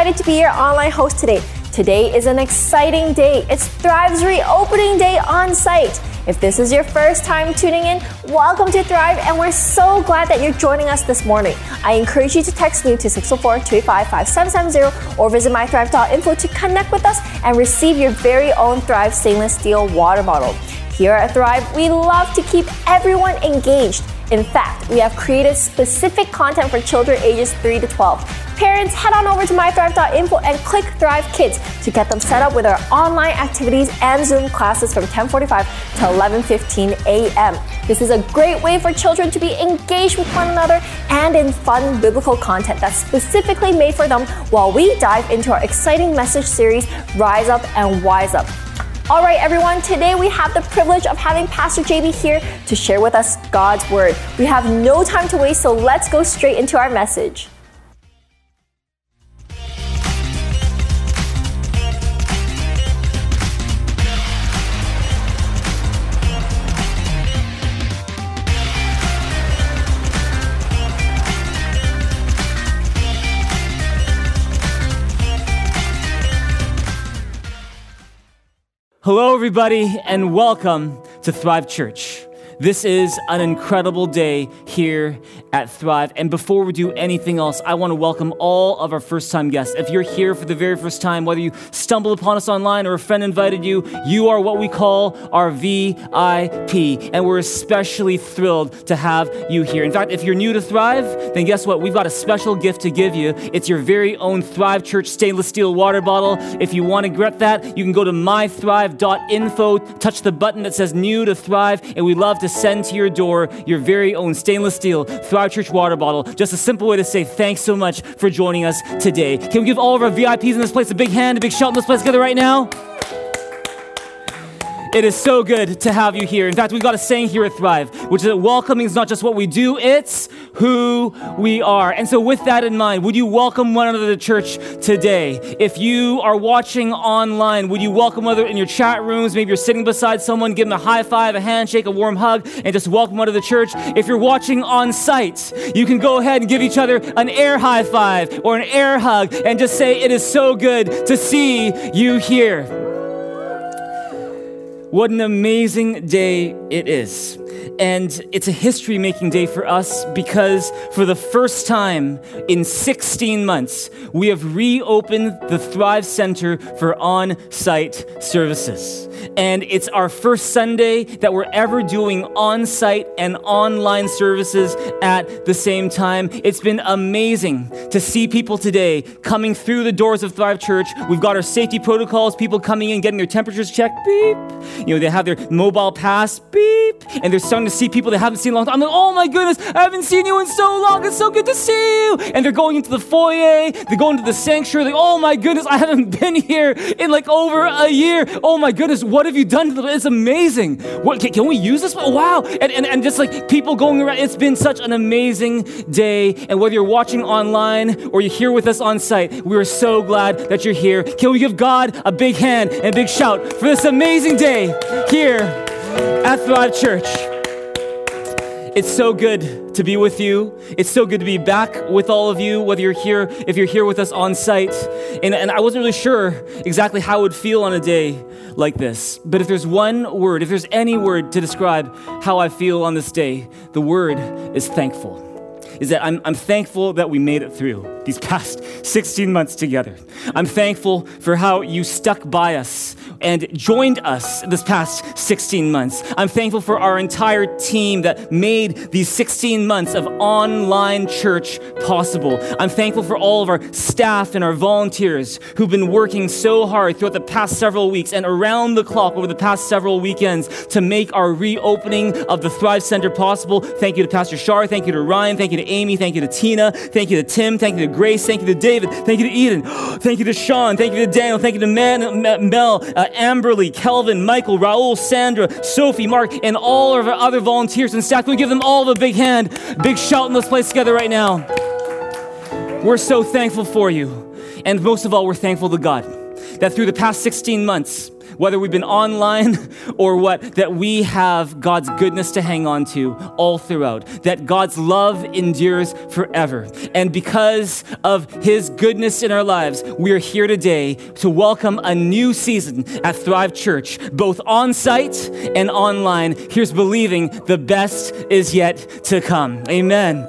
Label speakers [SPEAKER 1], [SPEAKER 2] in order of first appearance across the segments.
[SPEAKER 1] excited to be your online host today. Today is an exciting day. It's Thrive's reopening day on site. If this is your first time tuning in, welcome to Thrive, and we're so glad that you're joining us this morning. I encourage you to text me to 604 285 5770 or visit mythrive.info to connect with us and receive your very own Thrive stainless steel water bottle. Here at Thrive, we love to keep everyone engaged. In fact, we have created specific content for children ages 3 to 12. Parents, head on over to mythrive.info and click Thrive Kids to get them set up with our online activities and Zoom classes from 10:45 to 11:15 a.m. This is a great way for children to be engaged with one another and in fun biblical content that's specifically made for them while we dive into our exciting message series Rise Up and Wise Up. All right, everyone, today we have the privilege of having Pastor JB here to share with us God's Word. We have no time to waste, so let's go straight into our message.
[SPEAKER 2] Hello, everybody, and welcome to Thrive Church. This is an incredible day here at Thrive. And before we do anything else, I want to welcome all of our first time guests. If you're here for the very first time, whether you stumbled upon us online or a friend invited you, you are what we call our VIP. And we're especially thrilled to have you here. In fact, if you're new to Thrive, then guess what? We've got a special gift to give you. It's your very own Thrive Church stainless steel water bottle. If you want to get that, you can go to mythrive.info, touch the button that says new to Thrive, and we love to send to your door your very own stainless steel Thrive Church water bottle. Just a simple way to say thanks so much for joining us today. Can we give all of our VIPs in this place a big hand, a big shout in this place together right now? It is so good to have you here. In fact, we've got a saying here at Thrive, which is that welcoming is not just what we do, it's who we are. And so, with that in mind, would you welcome one another to church today? If you are watching online, would you welcome one another in your chat rooms? Maybe you're sitting beside someone, give them a high five, a handshake, a warm hug, and just welcome one another to the church. If you're watching on site, you can go ahead and give each other an air high five or an air hug and just say, It is so good to see you here. What an amazing day it is. And it's a history making day for us because for the first time in 16 months, we have reopened the Thrive Center for on site services. And it's our first Sunday that we're ever doing on site and online services at the same time. It's been amazing to see people today coming through the doors of Thrive Church. We've got our safety protocols, people coming in, getting their temperatures checked, beep. You know, they have their mobile pass, beep. And they're starting to see people they haven't seen in a long time. I'm like, oh my goodness, I haven't seen you in so long. It's so good to see you. And they're going into the foyer, they're going to the sanctuary. Like, oh my goodness, I haven't been here in like over a year. Oh my goodness, what have you done? It's amazing. What can, can we use this? Oh, wow. And, and, and just like people going around, it's been such an amazing day. And whether you're watching online or you're here with us on site, we are so glad that you're here. Can we give God a big hand and a big shout for this amazing day here at Thrive Church? It's so good to be with you. It's so good to be back with all of you, whether you're here, if you're here with us on site. And, and I wasn't really sure exactly how it would feel on a day like this. But if there's one word, if there's any word to describe how I feel on this day, the word is thankful is that I'm, I'm thankful that we made it through these past 16 months together. I'm thankful for how you stuck by us and joined us this past 16 months. I'm thankful for our entire team that made these 16 months of online church possible. I'm thankful for all of our staff and our volunteers who've been working so hard throughout the past several weeks and around the clock over the past several weekends to make our reopening of the Thrive Center possible. Thank you to Pastor Shar. Thank you to Ryan. Thank you to Amy. Thank you to Tina. Thank you to Tim. Thank you to Grace. Thank you to David. Thank you to Eden. Thank you to Sean. Thank you to Daniel. Thank you to Man, Mel, uh, Amberly, Kelvin, Michael, Raul, Sandra, Sophie, Mark, and all of our other volunteers and staff. Can we give them all a big hand, big shout in this place together right now? We're so thankful for you. And most of all, we're thankful to God that through the past 16 months, whether we've been online or what, that we have God's goodness to hang on to all throughout, that God's love endures forever. And because of His goodness in our lives, we are here today to welcome a new season at Thrive Church, both on site and online. Here's believing the best is yet to come. Amen.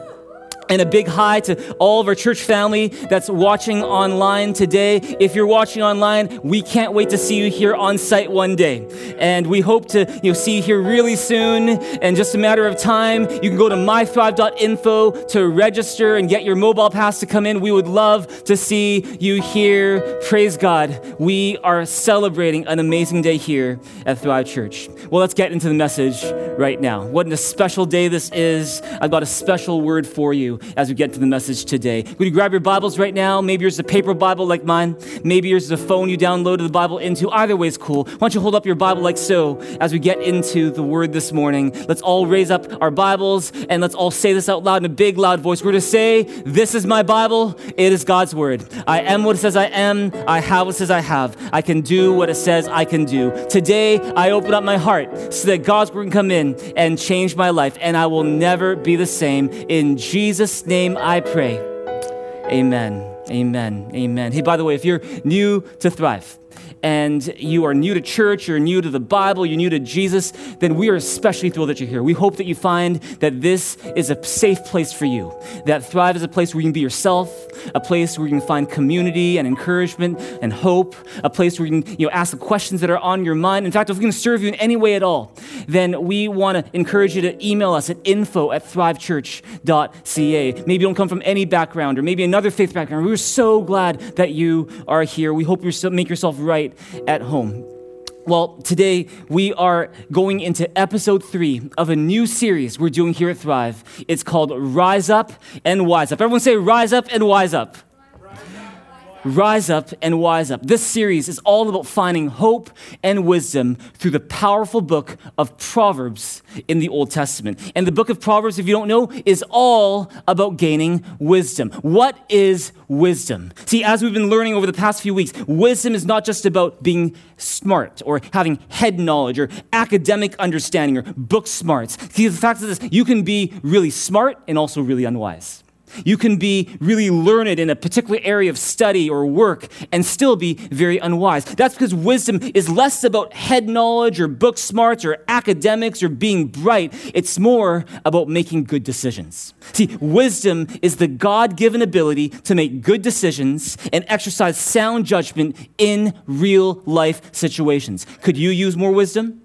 [SPEAKER 2] And a big hi to all of our church family that's watching online today. If you're watching online, we can't wait to see you here on site one day. And we hope to you know, see you here really soon. And just a matter of time, you can go to mythrive.info to register and get your mobile pass to come in. We would love to see you here. Praise God. We are celebrating an amazing day here at Thrive Church. Well, let's get into the message right now. What a special day this is. I've got a special word for you as we get to the message today. Would you grab your Bibles right now? Maybe yours is a paper Bible like mine. Maybe yours is a phone you downloaded the Bible into. Either way is cool. Why don't you hold up your Bible like so as we get into the word this morning? Let's all raise up our Bibles and let's all say this out loud in a big, loud voice. We're to say, This is my Bible. It is God's word. I am what it says I am. I have what it says I have. I can do what it says I can do. Today, I open up my heart so that God's word can come in and change my life, and I will never be the same. In Jesus' Jesus' name I pray. Amen. Amen. Amen. Hey, by the way, if you're new to Thrive, and you are new to church, you're new to the Bible, you're new to Jesus, then we are especially thrilled that you're here. We hope that you find that this is a safe place for you, that Thrive is a place where you can be yourself, a place where you can find community and encouragement and hope, a place where you can you know, ask the questions that are on your mind. In fact, if we can serve you in any way at all, then we want to encourage you to email us at info at thrivechurch.ca. Maybe you don't come from any background or maybe another faith background. We're so glad that you are here. We hope you make yourself right right at home. Well, today we are going into episode three of a new series we're doing here at Thrive. It's called Rise Up and Wise Up. Everyone say, Rise Up and Wise Up. Rise up and wise up. This series is all about finding hope and wisdom through the powerful book of Proverbs in the Old Testament. And the book of Proverbs, if you don't know, is all about gaining wisdom. What is wisdom? See, as we've been learning over the past few weeks, wisdom is not just about being smart or having head knowledge or academic understanding or book smarts. See, the fact is this you can be really smart and also really unwise. You can be really learned in a particular area of study or work and still be very unwise. That's because wisdom is less about head knowledge or book smarts or academics or being bright. It's more about making good decisions. See, wisdom is the God given ability to make good decisions and exercise sound judgment in real life situations. Could you use more wisdom?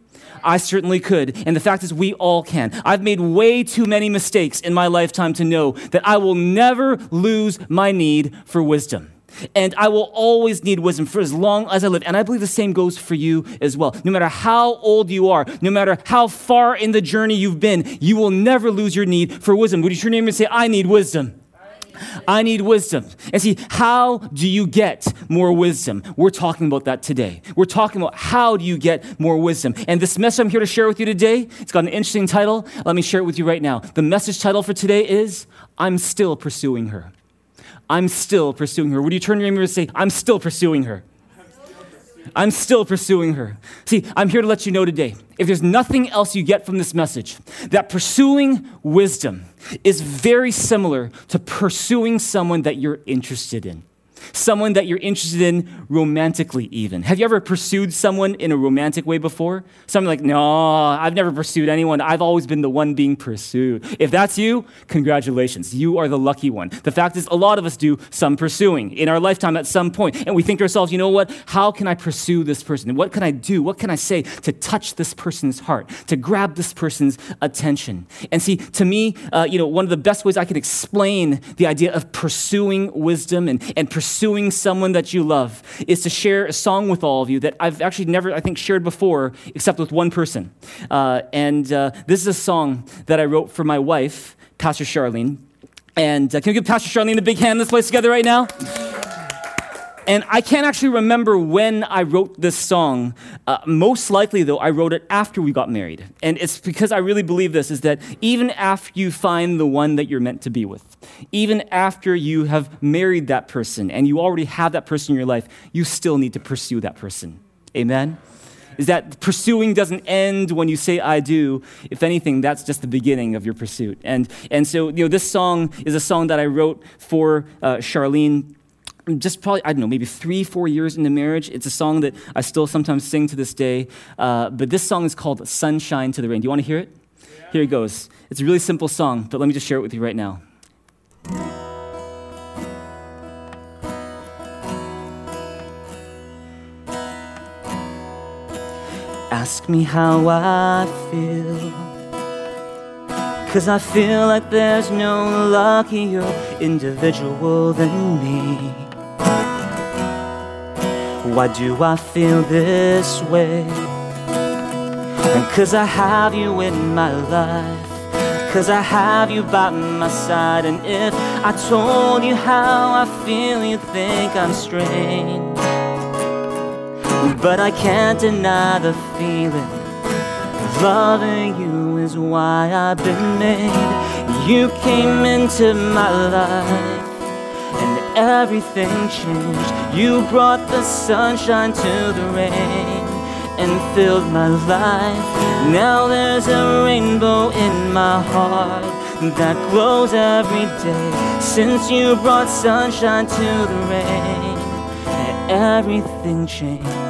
[SPEAKER 2] I certainly could. And the fact is, we all can. I've made way too many mistakes in my lifetime to know that I will never lose my need for wisdom. And I will always need wisdom for as long as I live. And I believe the same goes for you as well. No matter how old you are, no matter how far in the journey you've been, you will never lose your need for wisdom. Would you turn to him and say, I need wisdom? I need wisdom. And see, how do you get more wisdom? We're talking about that today. We're talking about how do you get more wisdom. And this message I'm here to share with you today, it's got an interesting title. Let me share it with you right now. The message title for today is I'm still pursuing her. I'm still pursuing her. Would you turn your mirror and say, I'm still pursuing her? I'm still pursuing her. See, I'm here to let you know today if there's nothing else you get from this message, that pursuing wisdom is very similar to pursuing someone that you're interested in someone that you're interested in romantically, even. Have you ever pursued someone in a romantic way before? Something like, no, I've never pursued anyone. I've always been the one being pursued. If that's you, congratulations. You are the lucky one. The fact is, a lot of us do some pursuing in our lifetime at some point, and we think to ourselves, you know what? How can I pursue this person? What can I do? What can I say to touch this person's heart, to grab this person's attention? And see, to me, uh, you know, one of the best ways I can explain the idea of pursuing wisdom and, and pursuing pursuing someone that you love is to share a song with all of you that I've actually never, I think, shared before except with one person. Uh, and uh, this is a song that I wrote for my wife, Pastor Charlene. And uh, can we give Pastor Charlene a big hand in this place together right now? And I can't actually remember when I wrote this song. Uh, most likely, though, I wrote it after we got married. And it's because I really believe this is that even after you find the one that you're meant to be with, even after you have married that person and you already have that person in your life, you still need to pursue that person. Amen? is that pursuing doesn't end when you say I do. If anything, that's just the beginning of your pursuit. And, and so, you know, this song is a song that I wrote for uh, Charlene just probably, I don't know, maybe three, four years into marriage. It's a song that I still sometimes sing to this day. Uh, but this song is called Sunshine to the Rain. Do you want to hear it? Yeah. Here it goes. It's a really simple song, but let me just share it with you right now. Ask me how I feel. Cause I feel like there's no luckier individual than me. Why do I feel this way? Cause I have you in my life. Cause I have you by my side. And if I told you how I feel, you'd think I'm strange. But I can't deny the feeling. Loving you is why I've been made. You came into my life everything changed. You brought the sunshine to the rain and filled my life. Now there's a rainbow in my heart that glows every day. Since you brought sunshine to the rain, everything changed.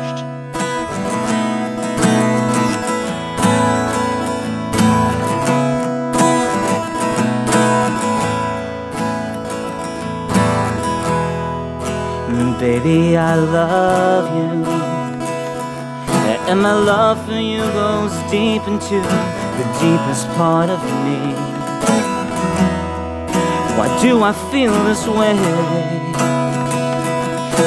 [SPEAKER 2] Baby, I love you. And my love for you goes deep into the deepest part of me. Why do I feel this way?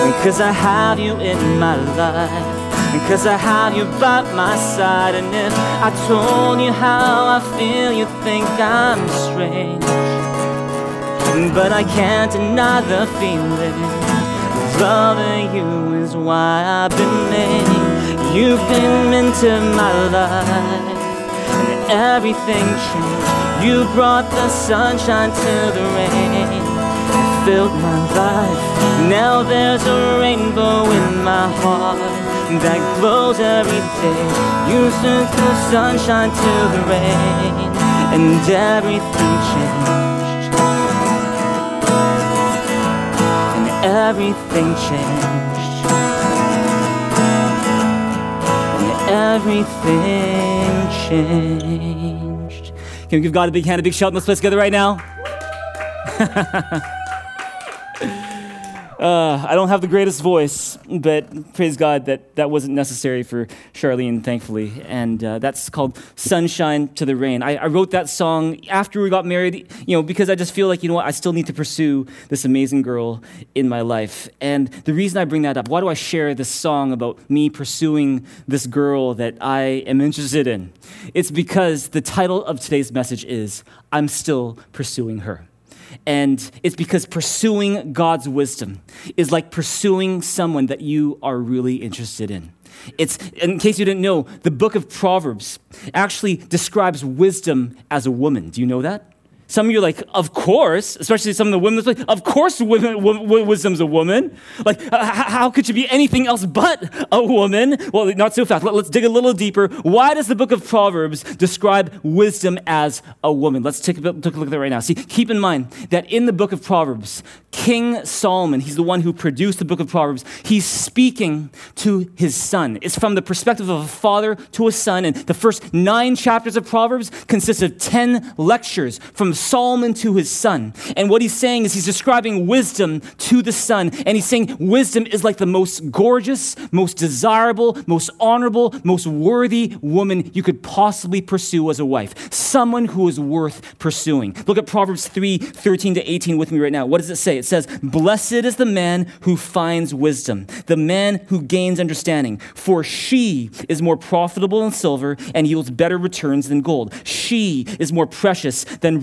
[SPEAKER 2] Because I have you in my life. Because I have you by my side. And if I told you how I feel, you'd think I'm strange. But I can't deny the feeling. Loving you is why I've been made. You came into my life, and everything changed. You brought the sunshine to the rain, filled my life. Now there's a rainbow in my heart that glows every day. You took the sunshine to the rain, and everything changed. Everything changed. And everything changed. Can we give God a big hand, a big shout Let's play together right now? Uh, I don't have the greatest voice, but praise God that that wasn't necessary for Charlene, thankfully. And uh, that's called Sunshine to the Rain. I, I, wrote that song after we got married, you know, because I just feel like, you know what, I still need to pursue this amazing girl in my life. And the reason I bring that up, why do I share this song about me pursuing this girl that I am interested in? It's because the title of today's message is I'm Still Pursuing Her. And it's because pursuing God's wisdom is like pursuing someone that you are really interested in. It's, in case you didn't know, the book of Proverbs actually describes wisdom as a woman. Do you know that? Some of you are like, of course, especially some of the women, like, of course women, w- wisdom's a woman. Like, uh, how could she be anything else but a woman? Well, not so fast. Let, us dig a little deeper. Why does the book of Proverbs describe wisdom as a woman? Let's take a, take a look at that right now. See, keep in mind that in the book of Proverbs, King Solomon, he's the one who produced the book of Proverbs, he's speaking to his son. It's from the perspective of a father to a son. And the first nine chapters of Proverbs consist of 10 lectures from Solomon to his son. And what he's saying is he's describing wisdom to the son. And he's saying wisdom is like the most gorgeous, most desirable, most honorable, most worthy woman you could possibly pursue as a wife. Someone who is worth pursuing. Look at Proverbs 3 13 to 18 with me right now. What does it say? It says, Blessed is the man who finds wisdom, the man who gains understanding, for she is more profitable than silver and yields better returns than gold. She is more precious than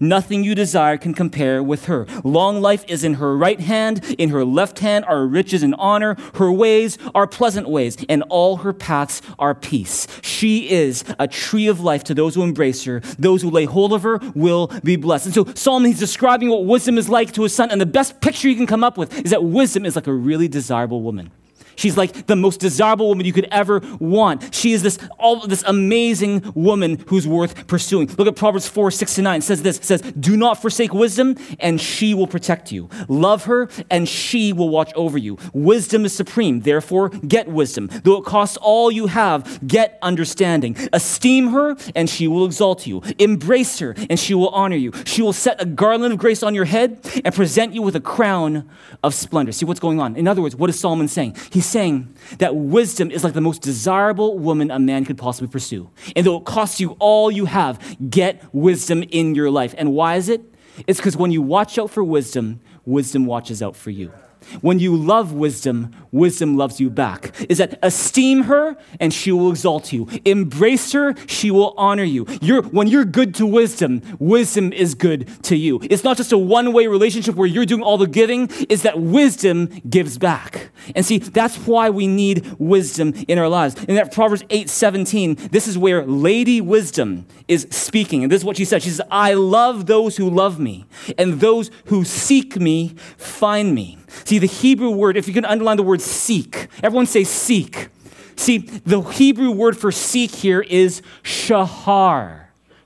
[SPEAKER 2] Nothing you desire can compare with her. Long life is in her right hand, in her left hand are riches and honor. Her ways are pleasant ways, and all her paths are peace. She is a tree of life to those who embrace her. Those who lay hold of her will be blessed. And so Solomon, he's describing what wisdom is like to his son, and the best picture you can come up with is that wisdom is like a really desirable woman. She's like the most desirable woman you could ever want. She is this all this amazing woman who's worth pursuing. Look at Proverbs 4, 6 to 9. It says this it says, Do not forsake wisdom, and she will protect you. Love her, and she will watch over you. Wisdom is supreme, therefore get wisdom. Though it costs all you have, get understanding. Esteem her, and she will exalt you. Embrace her, and she will honor you. She will set a garland of grace on your head and present you with a crown of splendor. See what's going on. In other words, what is Solomon saying? He's saying that wisdom is like the most desirable woman a man could possibly pursue. And though it costs you all you have, get wisdom in your life. And why is it? It's because when you watch out for wisdom, wisdom watches out for you. When you love wisdom, wisdom loves you back. Is that esteem her and she will exalt you. Embrace her, she will honor you. You're, when you're good to wisdom, wisdom is good to you. It's not just a one way relationship where you're doing all the giving, it's that wisdom gives back. And see, that's why we need wisdom in our lives. In that Proverbs 8 17, this is where Lady Wisdom is speaking. And this is what she said. She says, I love those who love me, and those who seek me find me. See, the Hebrew word, if you can underline the word seek, everyone say seek. See, the Hebrew word for seek here is shahar.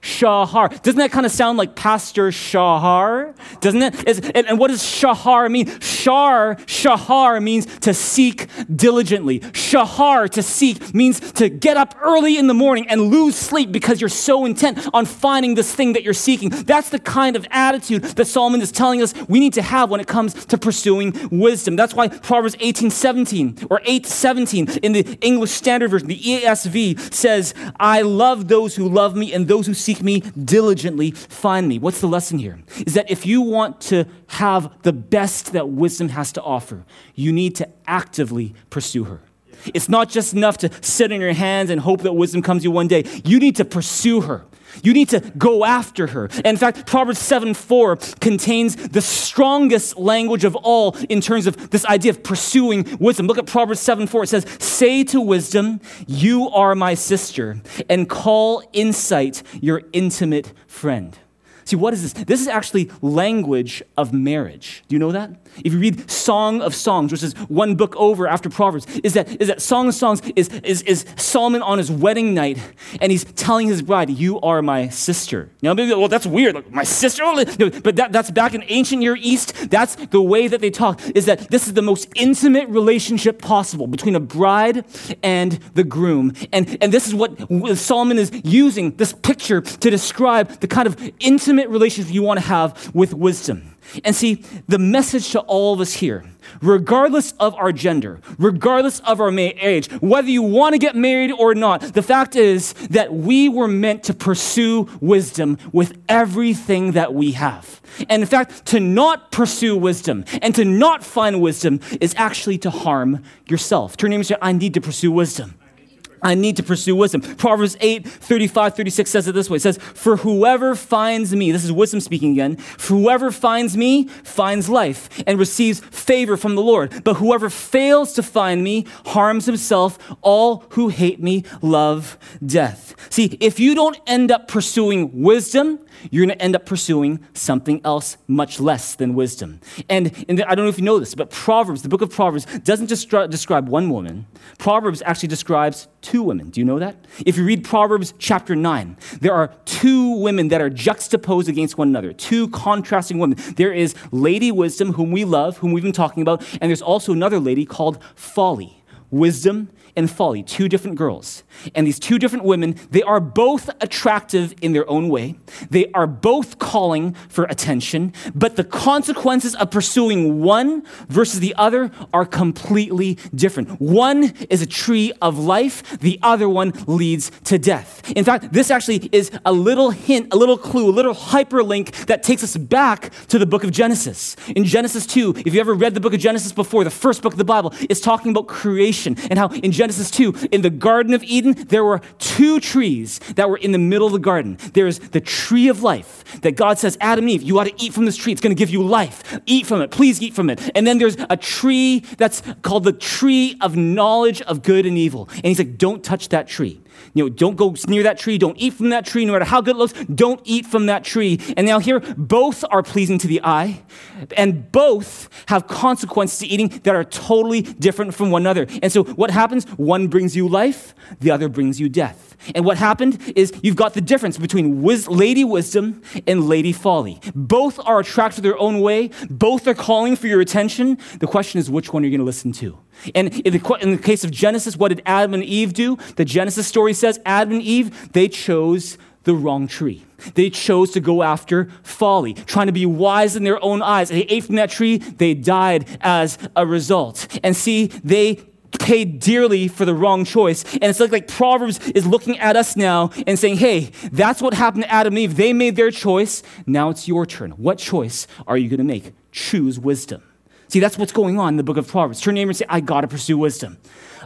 [SPEAKER 2] Shahar. Doesn't that kind of sound like Pastor Shahar? Doesn't it? Is, and, and, what does Shahar mean? Shar, Shahar means to seek diligently. Shahar, to seek, means to get up early in the morning and lose sleep because you're so intent on finding this thing that you're seeking. That's the kind of attitude that Solomon is telling us we need to have when it comes to pursuing wisdom. That's why Proverbs 18, 17 or 8, 17 in the English Standard Version, the ESV says, I love those who love me and those who seek me diligently find me. What's the lesson here? Is that if you want to have the best that wisdom has to offer, you need to actively pursue her. It's not just enough to sit in your hands and hope that wisdom comes to you one day. You need to pursue her. You need to go after her. And in fact, Proverbs 7 4 contains the strongest language of all in terms of this idea of pursuing wisdom. Look at Proverbs 7 4. It says, Say to wisdom, You are my sister, and call insight your intimate friend. See, what is this? This is actually language of marriage. Do you know that? If you read Song of Songs, which is one book over after Proverbs, is that, is that Song of Songs is, is, is Solomon on his wedding night, and he's telling his bride, You are my sister. Now, maybe, well, that's weird. Like, my sister? But that, that's back in ancient Near East. That's the way that they talk, is that this is the most intimate relationship possible between a bride and the groom. And, and this is what Solomon is using, this picture, to describe the kind of intimate intimate relationship you want to have with wisdom. And see, the message to all of us here, regardless of our gender, regardless of our age, whether you want to get married or not, the fact is that we were meant to pursue wisdom with everything that we have. And in fact, to not pursue wisdom and to not find wisdom is actually to harm yourself. Turn to and say, I need to pursue wisdom. I need to pursue wisdom. Proverbs 8, 35, 36 says it this way. It says, For whoever finds me, this is wisdom speaking again, for whoever finds me finds life and receives favor from the Lord. But whoever fails to find me harms himself. All who hate me love death. See, if you don't end up pursuing wisdom, you're going to end up pursuing something else much less than wisdom. And, and I don't know if you know this, but Proverbs, the book of Proverbs, doesn't just describe one woman. Proverbs actually describes two women. Do you know that? If you read Proverbs chapter 9, there are two women that are juxtaposed against one another, two contrasting women. There is Lady Wisdom, whom we love, whom we've been talking about, and there's also another lady called Folly. Wisdom and Folly, two different girls. And these two different women, they are both attractive in their own way. They are both calling for attention, but the consequences of pursuing one versus the other are completely different. One is a tree of life, the other one leads to death. In fact, this actually is a little hint, a little clue, a little hyperlink that takes us back to the book of Genesis. In Genesis 2, if you ever read the book of Genesis before, the first book of the Bible, is talking about creation and how in Genesis 2, in the Garden of Eden, there were two trees that were in the middle of the garden. There's the tree of life that God says, Adam and Eve, you ought to eat from this tree. It's going to give you life. Eat from it. Please eat from it. And then there's a tree that's called the tree of knowledge of good and evil. And he's like, don't touch that tree. You know, don't go near that tree. Don't eat from that tree. No matter how good it looks, don't eat from that tree. And now here, both are pleasing to the eye, and both have consequences to eating that are totally different from one another. And so what happens? One brings you life, the other brings you death. And what happened is you've got the difference between wis- Lady Wisdom and Lady Folly. Both are attracted their own way. Both are calling for your attention. The question is, which one are you going to listen to? And in the, in the case of Genesis, what did Adam and Eve do? The Genesis story says Adam and Eve, they chose the wrong tree. They chose to go after folly, trying to be wise in their own eyes. They ate from that tree, they died as a result. And see, they paid dearly for the wrong choice. And it's like, like Proverbs is looking at us now and saying, hey, that's what happened to Adam and Eve. They made their choice. Now it's your turn. What choice are you going to make? Choose wisdom. See, that's what's going on in the book of Proverbs. Turn your neighbor and say, I got to pursue wisdom.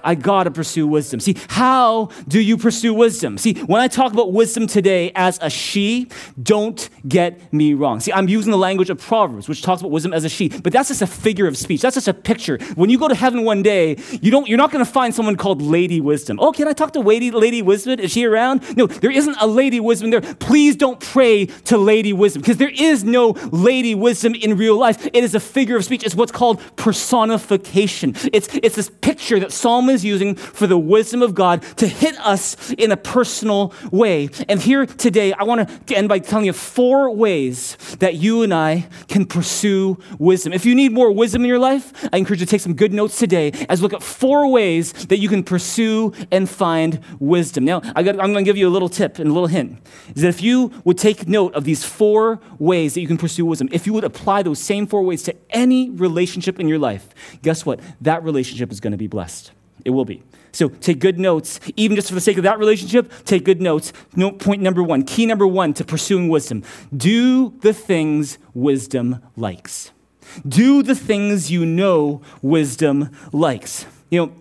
[SPEAKER 2] I got to pursue wisdom. See, how do you pursue wisdom? See, when I talk about wisdom today as a she, don't get me wrong. See, I'm using the language of Proverbs, which talks about wisdom as a she, but that's just a figure of speech. That's just a picture. When you go to heaven one day, you don't, you're not to find someone called Lady Wisdom. Oh, can I talk to Lady, Lady Wisdom? Is she around? No, there isn't a Lady Wisdom there. Please don't pray to Lady Wisdom because there is no Lady Wisdom in real life. It is a figure of speech. It's what's called personification. It's, it's this picture that Solomon is using for the wisdom of God to hit us in a personal way. And here today, I want to end by telling you four ways that you and I can pursue wisdom. If you need more wisdom in your life, I encourage you to take some good notes today as we look at four ways that you can pursue and find wisdom. Now, I am going to give you a little tip and a little hint is that if you would take note of these four ways that you can pursue wisdom, if you would apply those same four ways to any relationship in your life, guess what? That relationship is going to be blessed. It will be. So take good notes. Even just for the sake of that relationship, take good notes. Note point number one, key number one to pursuing wisdom do the things wisdom likes. Do the things you know wisdom likes. You know,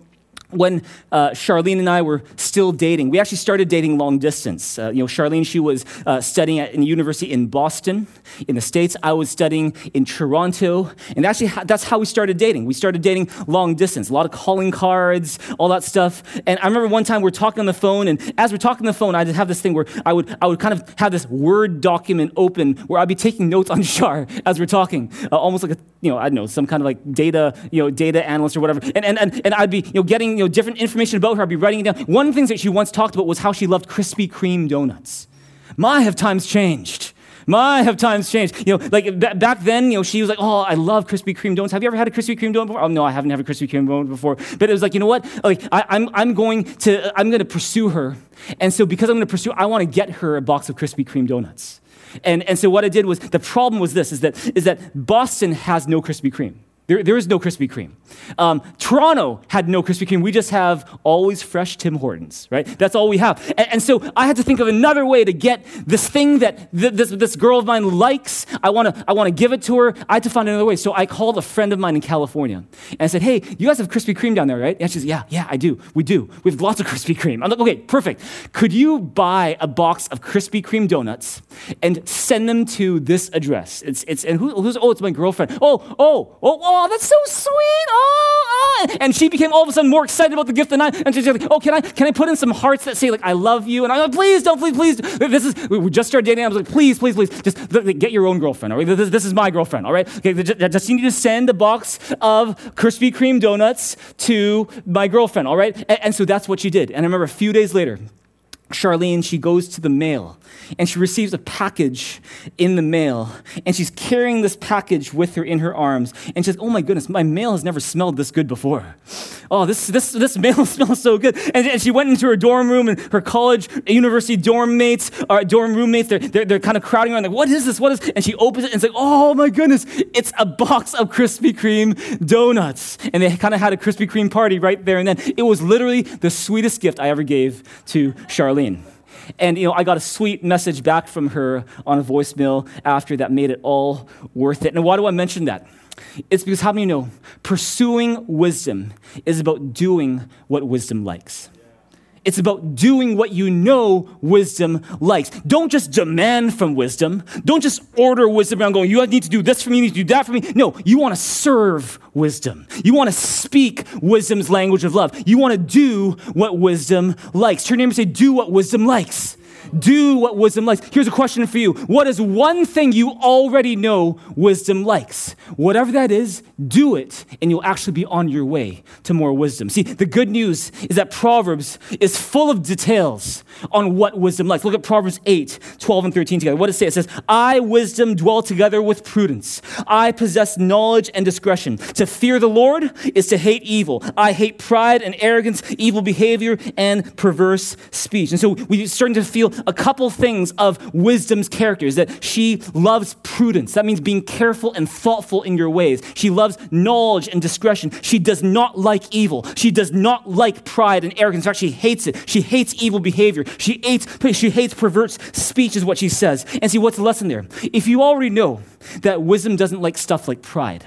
[SPEAKER 2] when uh, Charlene and I were still dating, we actually started dating long distance. Uh, you know, Charlene, she was uh, studying at a university in Boston, in the States. I was studying in Toronto. And actually, that's how we started dating. We started dating long distance, a lot of calling cards, all that stuff. And I remember one time we are talking on the phone, and as we're talking on the phone, I'd have this thing where I would, I would kind of have this Word document open where I'd be taking notes on Char as we're talking, uh, almost like a, you know, I don't know, some kind of like data, you know, data analyst or whatever. And, and, and, and I'd be, you know, getting, you know, different information about her. I'd be writing it down. One of the things that she once talked about was how she loved Krispy Kreme donuts. My, have times changed. My, have times changed. You know, like b- back then, you know, she was like, "Oh, I love Krispy Kreme donuts. Have you ever had a Krispy Kreme donut before?" Oh no, I haven't had a Krispy Kreme donut before. But it was like, you know what? Like, I, I'm, I'm going to, I'm going to pursue her, and so because I'm going to pursue, I want to get her a box of Krispy Kreme donuts. And, and so what I did was the problem was this: is that is that Boston has no Krispy Kreme. There, there is no Krispy Kreme. Um, Toronto had no Krispy Kreme. We just have always fresh Tim Hortons, right? That's all we have. And, and so I had to think of another way to get this thing that th- this, this girl of mine likes. I want to I wanna give it to her. I had to find another way. So I called a friend of mine in California and I said, hey, you guys have Krispy Kreme down there, right? And she said, yeah, yeah, I do. We do. We have lots of Krispy Kreme. I'm like, okay, perfect. Could you buy a box of Krispy Kreme donuts and send them to this address? It's, it's, and who, who's, oh, it's my girlfriend. Oh, oh, oh, oh oh, that's so sweet. Oh, oh. And she became all of a sudden more excited about the gift than I. And she's like, oh, can I, can I put in some hearts that say, like, I love you? And I'm like, please don't, please, please. This is, we just started dating. I was like, please, please, please, just get your own girlfriend, all right? This, this is my girlfriend, all right? Okay, just you need to send a box of Krispy Kreme donuts to my girlfriend, all right? And, and so that's what she did. And I remember a few days later, Charlene, she goes to the mail and she receives a package in the mail. And she's carrying this package with her in her arms. And she's, oh my goodness, my mail has never smelled this good before. Oh, this, this, this mail smells so good. And, and she went into her dorm room, and her college, university dorm mates, or dorm roommates, they're, they're, they're kind of crowding around, like, what is this? What is And she opens it and it's like, oh my goodness, it's a box of Krispy Kreme donuts. And they kind of had a Krispy Kreme party right there and then. It was literally the sweetest gift I ever gave to And you know, I got a sweet message back from her on a voicemail after that made it all worth it. And why do I mention that? It's because how many know pursuing wisdom is about doing what wisdom likes. It's about doing what you know wisdom likes. Don't just demand from wisdom. Don't just order wisdom around going, you need to do this for me, you need to do that for me. No, you want to serve wisdom. You want to speak wisdom's language of love. You want to do what wisdom likes. Turn your neighbor and say, do what wisdom likes do what wisdom likes. Here's a question for you What is one thing you already know wisdom likes? Whatever that is, do it, and you'll actually be on your way to more wisdom. See, the good news is that Proverbs is full of details on what wisdom likes. Look at Proverbs 8, 12, and 13 together. What does it say? It says, I, wisdom, dwell together with prudence. I possess knowledge and discretion. To fear the Lord is to hate evil. I hate pride and arrogance, evil behavior, and perverse speech. And so we're starting to feel a couple things of wisdom's characters that she loves prudence. That means being careful and thoughtful in your ways. She loves knowledge and discretion. She does not like evil. She does not like pride and arrogance. In fact, she hates it. She hates evil behavior. She hates, she hates perverse speech, is what she says. And see, what's the lesson there? If you already know that wisdom doesn't like stuff like pride,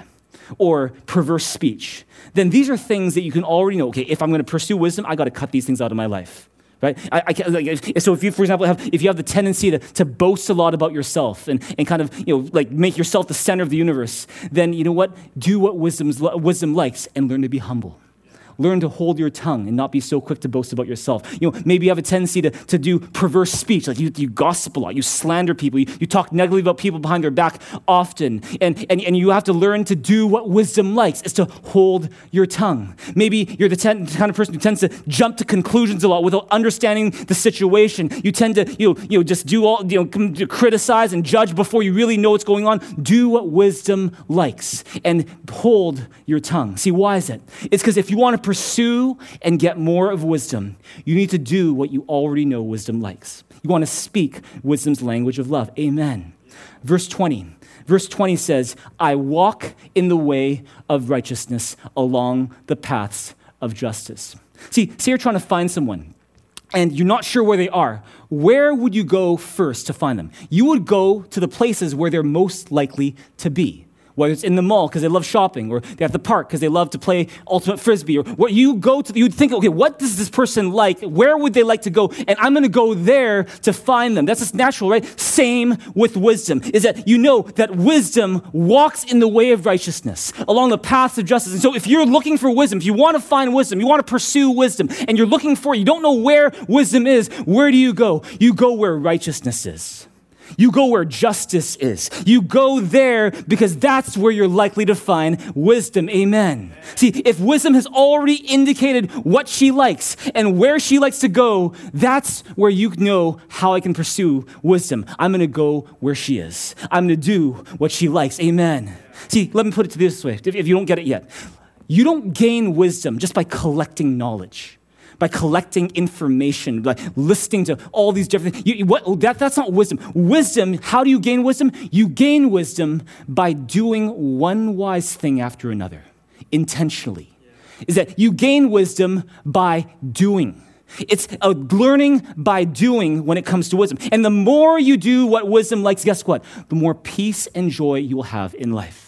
[SPEAKER 2] or perverse speech, then these are things that you can already know. Okay, if I'm going to pursue wisdom, I got to cut these things out of my life right? I, I like, so if you, for example, have, if you have the tendency to, to boast a lot about yourself and, and kind of, you know, like make yourself the center of the universe, then you know what? Do what wisdom's, wisdom likes and learn to be humble learn to hold your tongue and not be so quick to boast about yourself. You know, maybe you have a tendency to, to do perverse speech, like you, you gossip a lot, you slander people, you, you talk negatively about people behind their back often. And, and, and you have to learn to do what wisdom likes, is to hold your tongue. Maybe you're the ten, kind of person who tends to jump to conclusions a lot without understanding the situation. You tend to, you know, you know just do all, you know, criticize and judge before you really know what's going on. Do what wisdom likes and hold your tongue. See, why is it? It's because if you want to pursue and get more of wisdom, you need to do what you already know wisdom likes. You want to speak wisdom's language of love. Amen. Verse 20. Verse 20 says, I walk in the way of righteousness along the paths of justice. See, say you're trying to find someone and you're not sure where they are. Where would you go first to find them? You would go to the places where they're most likely to be whether it's in the mall because they love shopping, or they have the park because they love to play ultimate frisbee, or what you go to, you'd think, okay, what does this person like? Where would they like to go? And I'm going to go there to find them. That's just natural, right? Same with wisdom, is that you know that wisdom walks in the way of righteousness, along the paths of justice. And so if you're looking for wisdom, if you want to find wisdom, you want to pursue wisdom, and you're looking for it, you don't know where wisdom is, where do you go? You go where righteousness is. You go where justice is. You go there because that's where you're likely to find wisdom. Amen. See, if wisdom has already indicated what she likes and where she likes to go, that's where you know how I can pursue wisdom. I'm going to go where she is. I'm going to do what she likes. Amen. See, let me put it this way if, if you don't get it yet. You don't gain wisdom just by collecting knowledge by collecting information, by listening to all these different things. You, what, that, that's not wisdom. Wisdom, how do you gain wisdom? You gain wisdom by doing one wise thing after another, intentionally. Is that you gain wisdom by doing. It's a learning by doing when it comes to wisdom. And the more you do what wisdom likes, guess what? The more peace and joy you will have in life.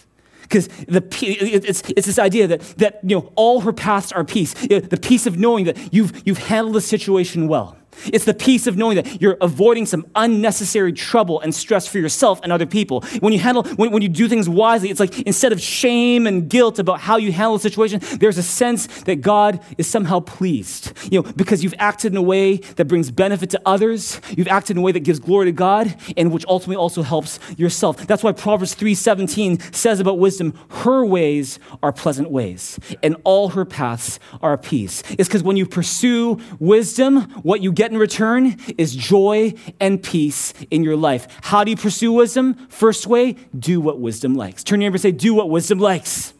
[SPEAKER 2] Because it's, it's this idea that, that you know, all her paths are peace. The peace of knowing that you've, you've handled the situation well. It's the peace of knowing that you're avoiding some unnecessary trouble and stress for yourself and other people. When you handle, when, when you do things wisely, it's like instead of shame and guilt about how you handle the situation, there's a sense that God is somehow pleased. You know, because you've acted in a way that brings benefit to others, you've acted in a way that gives glory to God, and which ultimately also helps yourself. That's why Proverbs 3:17 says about wisdom, her ways are pleasant ways, and all her paths are peace. It's because when you pursue wisdom, what you get get in return is joy and peace in your life. How do you pursue wisdom? First way, do what wisdom likes. Turn your neighbor and say, do what wisdom likes.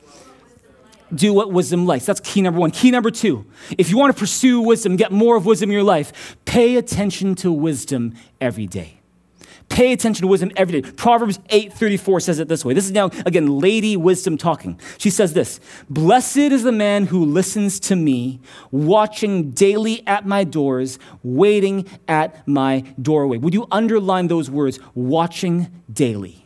[SPEAKER 2] Do what wisdom likes. That's key number one. Key number two, if you want to pursue wisdom, get more of wisdom in your life, pay attention to wisdom every day. Pay attention to wisdom every day. Proverbs 8:34 says it this way. This is now again Lady Wisdom talking. She says this: "Blessed is the man who listens to me, watching daily at my doors, waiting at my doorway." Would you underline those words? Watching daily.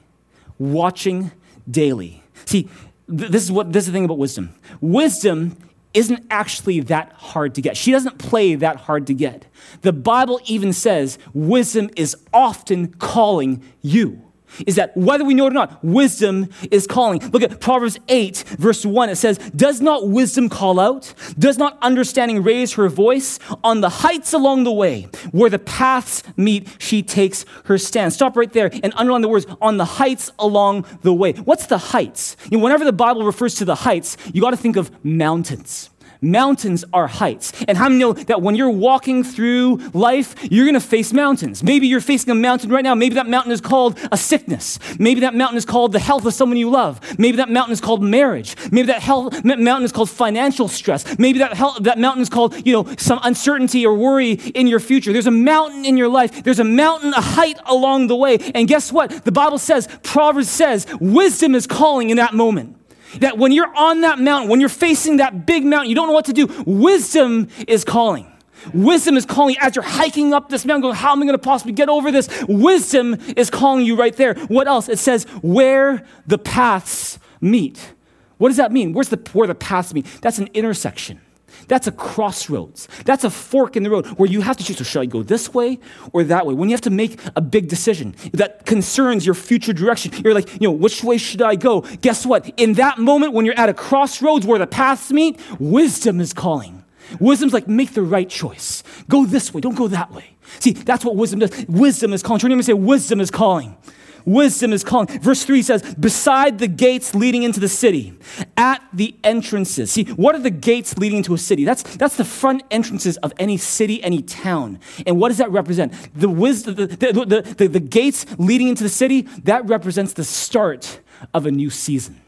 [SPEAKER 2] Watching daily. See, this is what this is the thing about wisdom. Wisdom isn't actually that hard to get. She doesn't play that hard to get. The Bible even says wisdom is often calling you is that whether we know it or not, wisdom is calling. Look at Proverbs 8, verse 1. It says, Does not wisdom call out? Does not understanding raise her voice? On the heights along the way, where the paths meet, she takes her stand. Stop right there and underline the words, on the heights along the way. What's the heights? You know, whenever the Bible refers to the heights, you got to think of mountains. Mountains are heights. And how many know that when you're walking through life, you're going to face mountains? Maybe you're facing a mountain right now. Maybe that mountain is called a sickness. Maybe that mountain is called the health of someone you love. Maybe that mountain is called marriage. Maybe that health, mountain is called financial stress. Maybe that, health, that mountain is called, you know, some uncertainty or worry in your future. There's a mountain in your life. There's a mountain, a height along the way. And guess what? The Bible says, Proverbs says, wisdom is calling in that moment. That when you're on that mountain, when you're facing that big mountain, you don't know what to do, wisdom is calling. Wisdom is calling as you're hiking up this mountain, going, How am I going to possibly get over this? Wisdom is calling you right there. What else? It says, Where the paths meet. What does that mean? Where's the, where the paths meet? That's an intersection. That's a crossroads. That's a fork in the road where you have to choose. So, should I go this way or that way? When you have to make a big decision that concerns your future direction, you're like, you know, which way should I go? Guess what? In that moment, when you're at a crossroads where the paths meet, wisdom is calling. Wisdom's like, make the right choice. Go this way, don't go that way. See, that's what wisdom does. Wisdom is calling. Turn to and say, wisdom is calling. Wisdom is calling. Verse 3 says, beside the gates leading into the city, at the entrances. See, what are the gates leading into a city? That's, that's the front entrances of any city, any town. And what does that represent? The, wisdom, the, the, the, the gates leading into the city, that represents the start of a new season.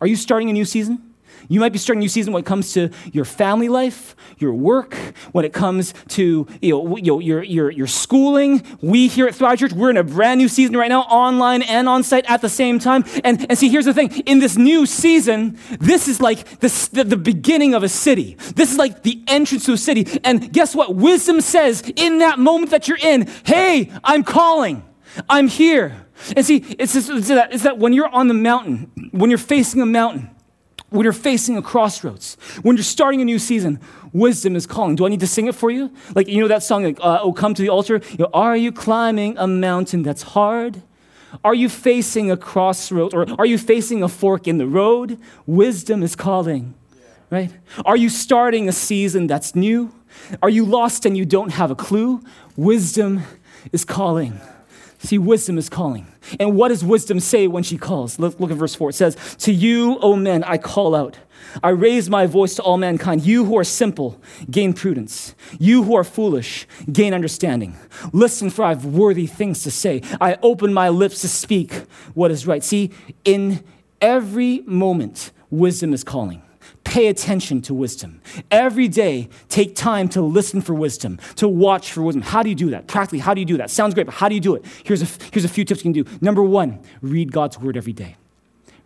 [SPEAKER 2] Are you starting a new season? You might be starting a new season when it comes to your family life, your work, when it comes to you know, you know, your, your, your schooling. We here at Thrive Church, we're in a brand new season right now, online and on site at the same time. And, and see, here's the thing in this new season, this is like the, the, the beginning of a city. This is like the entrance to a city. And guess what? Wisdom says in that moment that you're in, hey, I'm calling, I'm here. And see, it's, just, it's, that, it's that when you're on the mountain, when you're facing a mountain, when you're facing a crossroads, when you're starting a new season, wisdom is calling. Do I need to sing it for you? Like, you know that song, like, uh, Oh, come to the altar? You know, are you climbing a mountain that's hard? Are you facing a crossroads or are you facing a fork in the road? Wisdom is calling, right? Are you starting a season that's new? Are you lost and you don't have a clue? Wisdom is calling. See, wisdom is calling. And what does wisdom say when she calls? Look, look at verse 4. It says, To you, O men, I call out. I raise my voice to all mankind. You who are simple, gain prudence. You who are foolish, gain understanding. Listen, for I have worthy things to say. I open my lips to speak what is right. See, in every moment, wisdom is calling pay attention to wisdom. Every day, take time to listen for wisdom, to watch for wisdom. How do you do that? Practically, how do you do that? Sounds great, but how do you do it? Here's a, here's a few tips you can do. Number one, read God's word every day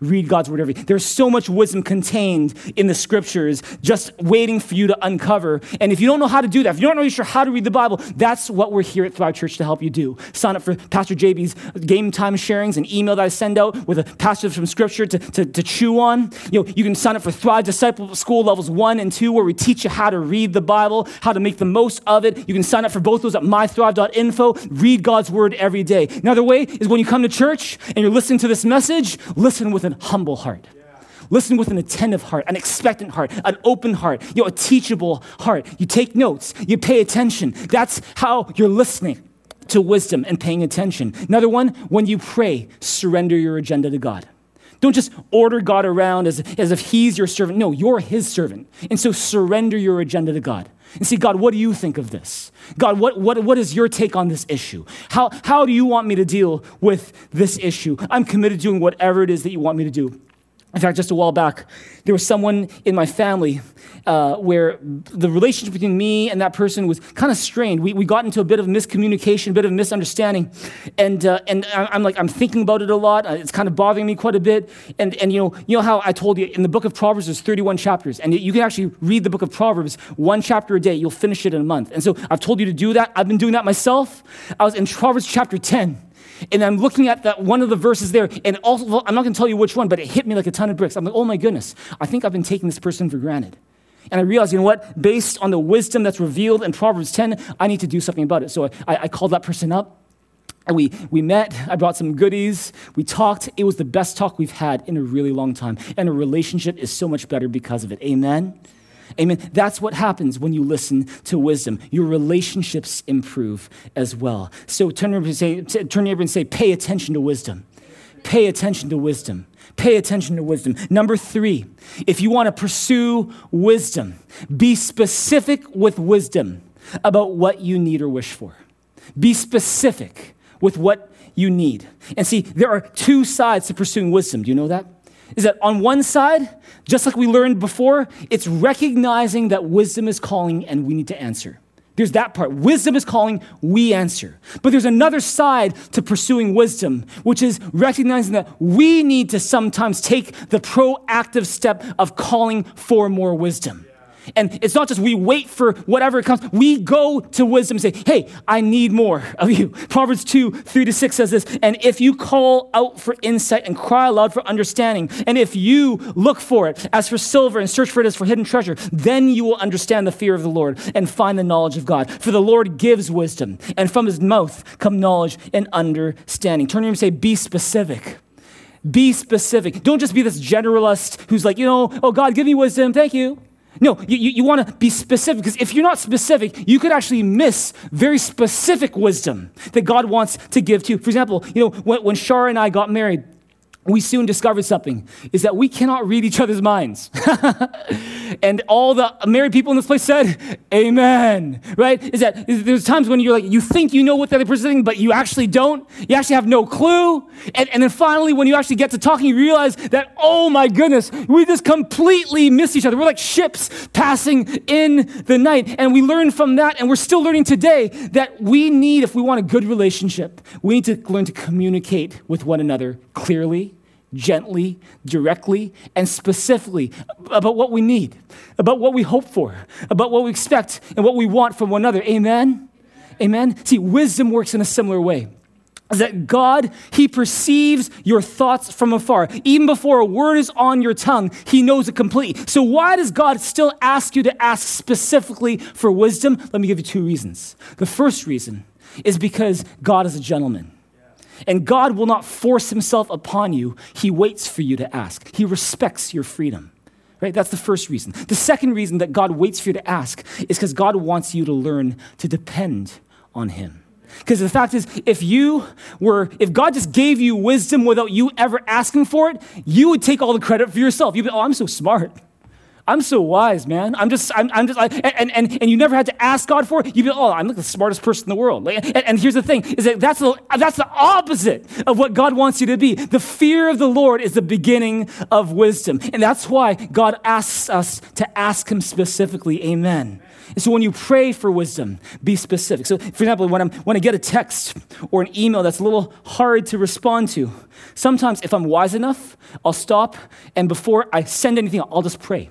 [SPEAKER 2] read God's word every day. There's so much wisdom contained in the scriptures just waiting for you to uncover. And if you don't know how to do that, if you're not really sure how to read the Bible, that's what we're here at Thrive Church to help you do. Sign up for Pastor JB's game time sharings, an email that I send out with a passage from scripture to, to, to chew on. You know, you can sign up for Thrive Disciple School levels one and two, where we teach you how to read the Bible, how to make the most of it. You can sign up for both those at mythrive.info. Read God's word every day. Another way is when you come to church and you're listening to this message, listen with an humble heart. Listen with an attentive heart, an expectant heart, an open heart, you know, a teachable heart. You take notes, you pay attention. That's how you're listening to wisdom and paying attention. Another one, when you pray, surrender your agenda to God. Don't just order God around as, as if He's your servant. No, you're His servant. And so surrender your agenda to God. And see, God, what do you think of this? God, what, what, what is your take on this issue? How, how do you want me to deal with this issue? I'm committed to doing whatever it is that you want me to do. In fact, just a while back, there was someone in my family uh, where the relationship between me and that person was kind of strained. We, we got into a bit of miscommunication, a bit of misunderstanding. And, uh, and I'm like, I'm thinking about it a lot. Uh, it's kind of bothering me quite a bit. And, and you, know, you know how I told you in the book of Proverbs, there's 31 chapters. And you can actually read the book of Proverbs one chapter a day. You'll finish it in a month. And so I've told you to do that. I've been doing that myself. I was in Proverbs chapter 10. And I'm looking at that one of the verses there, and also, I'm not going to tell you which one, but it hit me like a ton of bricks. I'm like, oh my goodness, I think I've been taking this person for granted. And I realized, you know what? Based on the wisdom that's revealed in Proverbs 10, I need to do something about it. So I, I called that person up. And we, we met, I brought some goodies, we talked. It was the best talk we've had in a really long time. And a relationship is so much better because of it. Amen? Amen. That's what happens when you listen to wisdom. Your relationships improve as well. So turn and say, turn and say, pay attention to wisdom. Pay attention to wisdom. Pay attention to wisdom. Number three, if you want to pursue wisdom, be specific with wisdom about what you need or wish for. Be specific with what you need. And see, there are two sides to pursuing wisdom. Do you know that? Is that on one side, just like we learned before, it's recognizing that wisdom is calling and we need to answer. There's that part. Wisdom is calling, we answer. But there's another side to pursuing wisdom, which is recognizing that we need to sometimes take the proactive step of calling for more wisdom. And it's not just we wait for whatever comes. We go to wisdom and say, hey, I need more of you. Proverbs 2, 3 to 6 says this. And if you call out for insight and cry aloud for understanding, and if you look for it as for silver and search for it as for hidden treasure, then you will understand the fear of the Lord and find the knowledge of God. For the Lord gives wisdom, and from his mouth come knowledge and understanding. Turn to him and say, be specific. Be specific. Don't just be this generalist who's like, you know, oh God, give me wisdom. Thank you. No, you, you, you want to be specific because if you're not specific, you could actually miss very specific wisdom that God wants to give to you. For example, you know, when, when Shara and I got married, we soon discovered something is that we cannot read each other's minds. and all the married people in this place said, Amen. Right? Is that there's times when you're like, you think you know what the other person is saying, but you actually don't. You actually have no clue. And, and then finally, when you actually get to talking, you realize that, oh my goodness, we just completely miss each other. We're like ships passing in the night. And we learn from that, and we're still learning today that we need, if we want a good relationship, we need to learn to communicate with one another clearly gently, directly, and specifically about what we need, about what we hope for, about what we expect, and what we want from one another. Amen? Amen? See, wisdom works in a similar way. That God, He perceives your thoughts from afar. Even before a word is on your tongue, He knows it completely. So, why does God still ask you to ask specifically for wisdom? Let me give you two reasons. The first reason is because God is a gentleman. And God will not force himself upon you. He waits for you to ask. He respects your freedom. Right? That's the first reason. The second reason that God waits for you to ask is because God wants you to learn to depend on him. Because the fact is, if you were, if God just gave you wisdom without you ever asking for it, you would take all the credit for yourself. You'd be, oh, I'm so smart. I'm so wise, man. I'm just, I'm, I'm just, I, and, and, and you never had to ask God for it. You'd be, oh, I'm like the smartest person in the world. Like, and, and here's the thing, is that that's the, that's the opposite of what God wants you to be. The fear of the Lord is the beginning of wisdom. And that's why God asks us to ask him specifically, amen. And so when you pray for wisdom, be specific. So, for example, when, I'm, when I get a text or an email that's a little hard to respond to, sometimes if I'm wise enough, I'll stop and before I send anything, I'll just pray.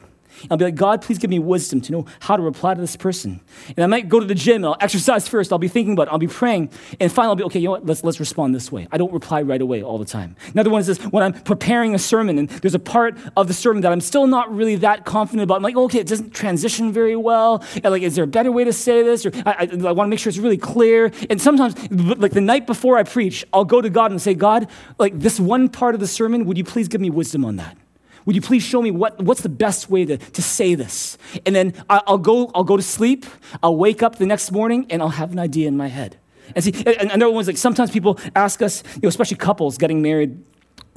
[SPEAKER 2] I'll be like, God, please give me wisdom to know how to reply to this person. And I might go to the gym I'll exercise first. I'll be thinking about it. I'll be praying. And finally, I'll be, okay, you know what? Let's, let's respond this way. I don't reply right away all the time. Another one is this when I'm preparing a sermon and there's a part of the sermon that I'm still not really that confident about. I'm like, okay, it doesn't transition very well. And like, is there a better way to say this? Or I, I, I want to make sure it's really clear. And sometimes, like the night before I preach, I'll go to God and say, God, like this one part of the sermon, would you please give me wisdom on that? Would you please show me what, what's the best way to, to say this? And then I'll go, I'll go to sleep, I'll wake up the next morning, and I'll have an idea in my head. And see, another one's like sometimes people ask us, you know, especially couples getting married,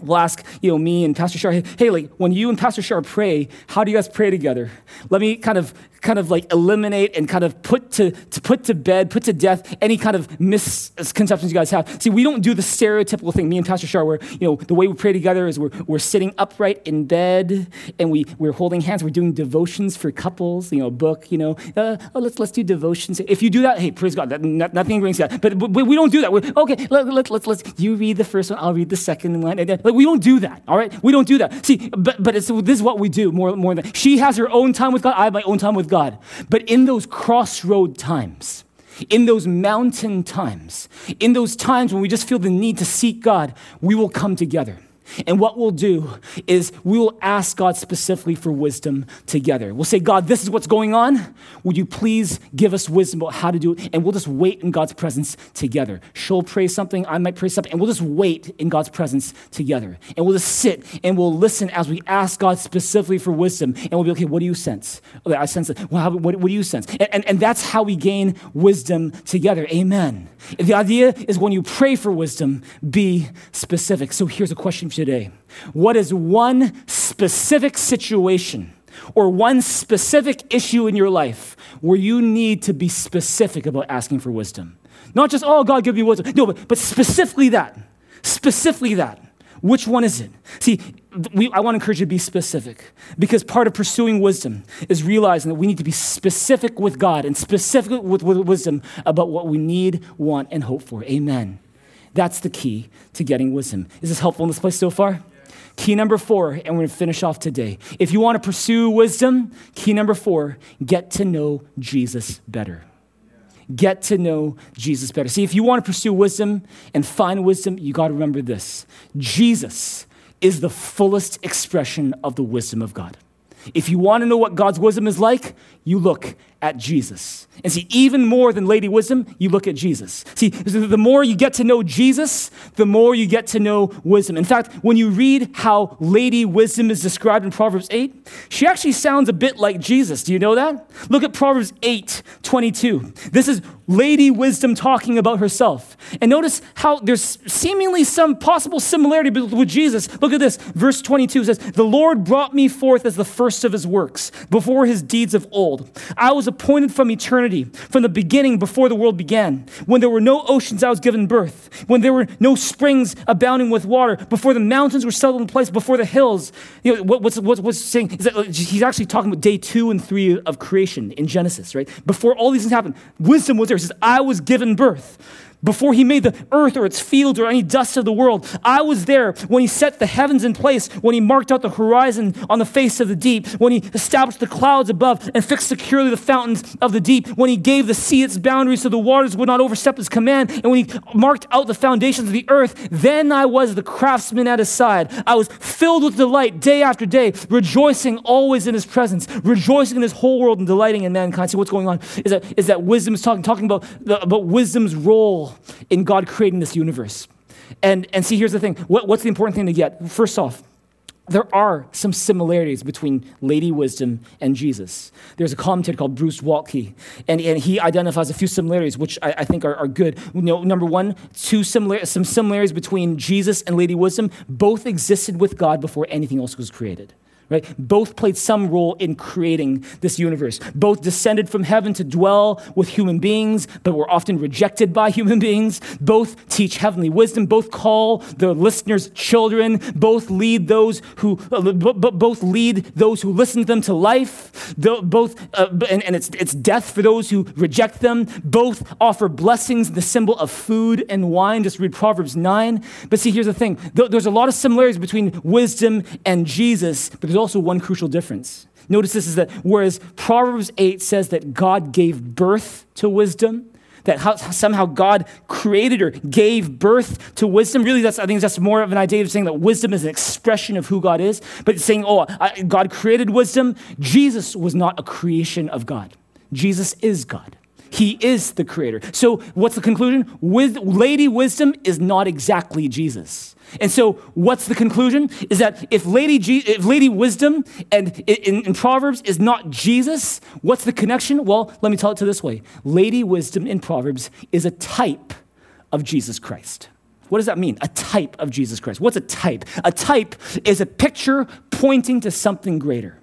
[SPEAKER 2] will ask, you know, me and Pastor Shar, hey, hey, like when you and Pastor Shar pray, how do you guys pray together? Let me kind of kind of like eliminate and kind of put to, to put to bed, put to death any kind of misconceptions you guys have. See, we don't do the stereotypical thing, me and Pastor Shar, where you know the way we pray together is we're, we're sitting upright in bed and we, we're holding hands, we're doing devotions for couples, you know, a book, you know, uh, oh, let's let's do devotions. If you do that, hey, praise God, that, nothing against that. But, but, we don't do that. We're, okay, let, let, let's, let's, you read the first one, I'll read the second one. and Like, we don't do that, all right? We don't do that. See, but, but it's, this is what we do more, more than, she has her own time with God, I have my own time with God. But in those crossroad times, in those mountain times, in those times when we just feel the need to seek God, we will come together. And what we'll do is we will ask God specifically for wisdom together. We'll say, God, this is what's going on. Would you please give us wisdom about how to do it? And we'll just wait in God's presence together. She'll pray something, I might pray something, and we'll just wait in God's presence together. And we'll just sit and we'll listen as we ask God specifically for wisdom. And we'll be, okay, what do you sense? Okay, I sense it. Well, what, what, do you sense? And, and, and that's how we gain wisdom together. Amen. The idea is when you pray for wisdom, be specific. So here's a question today What is one specific situation or one specific issue in your life where you need to be specific about asking for wisdom? Not just, oh, God, give me wisdom. No, but, but specifically that. Specifically that. Which one is it? See, we, I want to encourage you to be specific because part of pursuing wisdom is realizing that we need to be specific with God and specific with, with wisdom about what we need, want, and hope for. Amen. That's the key to getting wisdom. Is this helpful in this place so far? Key number four, and we're to finish off today. If you want to pursue wisdom, key number four, get to know Jesus better. Get to know Jesus better. See, if you want to pursue wisdom and find wisdom, you got to remember this Jesus is the fullest expression of the wisdom of God. If you want to know what God's wisdom is like, you look at Jesus. And see, even more than Lady Wisdom, you look at Jesus. See, the more you get to know Jesus, the more you get to know wisdom. In fact, when you read how Lady Wisdom is described in Proverbs 8, she actually sounds a bit like Jesus. Do you know that? Look at Proverbs 8 22. This is Lady Wisdom talking about herself. And notice how there's seemingly some possible similarity with Jesus. Look at this. Verse 22 says, The Lord brought me forth as the first of his works, before his deeds of old. I was appointed from eternity, from the beginning before the world began. When there were no oceans, I was given birth. When there were no springs abounding with water, before the mountains were settled in place, before the hills. You know, what, what's, what's, what's saying is that uh, he's actually talking about day two and three of creation in Genesis, right? Before all these things happened, wisdom was there. He says, I was given birth before he made the earth or its fields or any dust of the world. I was there when he set the heavens in place, when he marked out the horizon on the face of the deep, when he established the clouds above and fixed securely the fountains of the deep, when he gave the sea its boundaries so the waters would not overstep his command, and when he marked out the foundations of the earth. Then I was the craftsman at his side. I was filled with delight day after day, rejoicing always in his presence, rejoicing in his whole world and delighting in mankind. See what's going on is that, is that wisdom is talking, talking about, the, about wisdom's role in God creating this universe. And, and see, here's the thing what, what's the important thing to get? First off, there are some similarities between Lady Wisdom and Jesus. There's a commentator called Bruce Waltke, and, and he identifies a few similarities, which I, I think are, are good. You know, number one, two similar, some similarities between Jesus and Lady Wisdom. Both existed with God before anything else was created right? Both played some role in creating this universe. Both descended from heaven to dwell with human beings, but were often rejected by human beings. Both teach heavenly wisdom. Both call the listeners children. Both lead those who uh, both lead those who listen to them to life. Both uh, and, and it's it's death for those who reject them. Both offer blessings, the symbol of food and wine. Just read Proverbs nine. But see, here's the thing. There's a lot of similarities between wisdom and Jesus, but there's also one crucial difference. Notice this is that whereas Proverbs 8 says that God gave birth to wisdom, that how, somehow God created or gave birth to wisdom. Really, that's I think that's more of an idea of saying that wisdom is an expression of who God is. But saying, oh, I, God created wisdom. Jesus was not a creation of God. Jesus is God. He is the creator. So, what's the conclusion? With Lady Wisdom is not exactly Jesus. And so, what's the conclusion? Is that if Lady, G- if Lady Wisdom and in, in Proverbs is not Jesus, what's the connection? Well, let me tell it to this way Lady Wisdom in Proverbs is a type of Jesus Christ. What does that mean? A type of Jesus Christ. What's a type? A type is a picture pointing to something greater.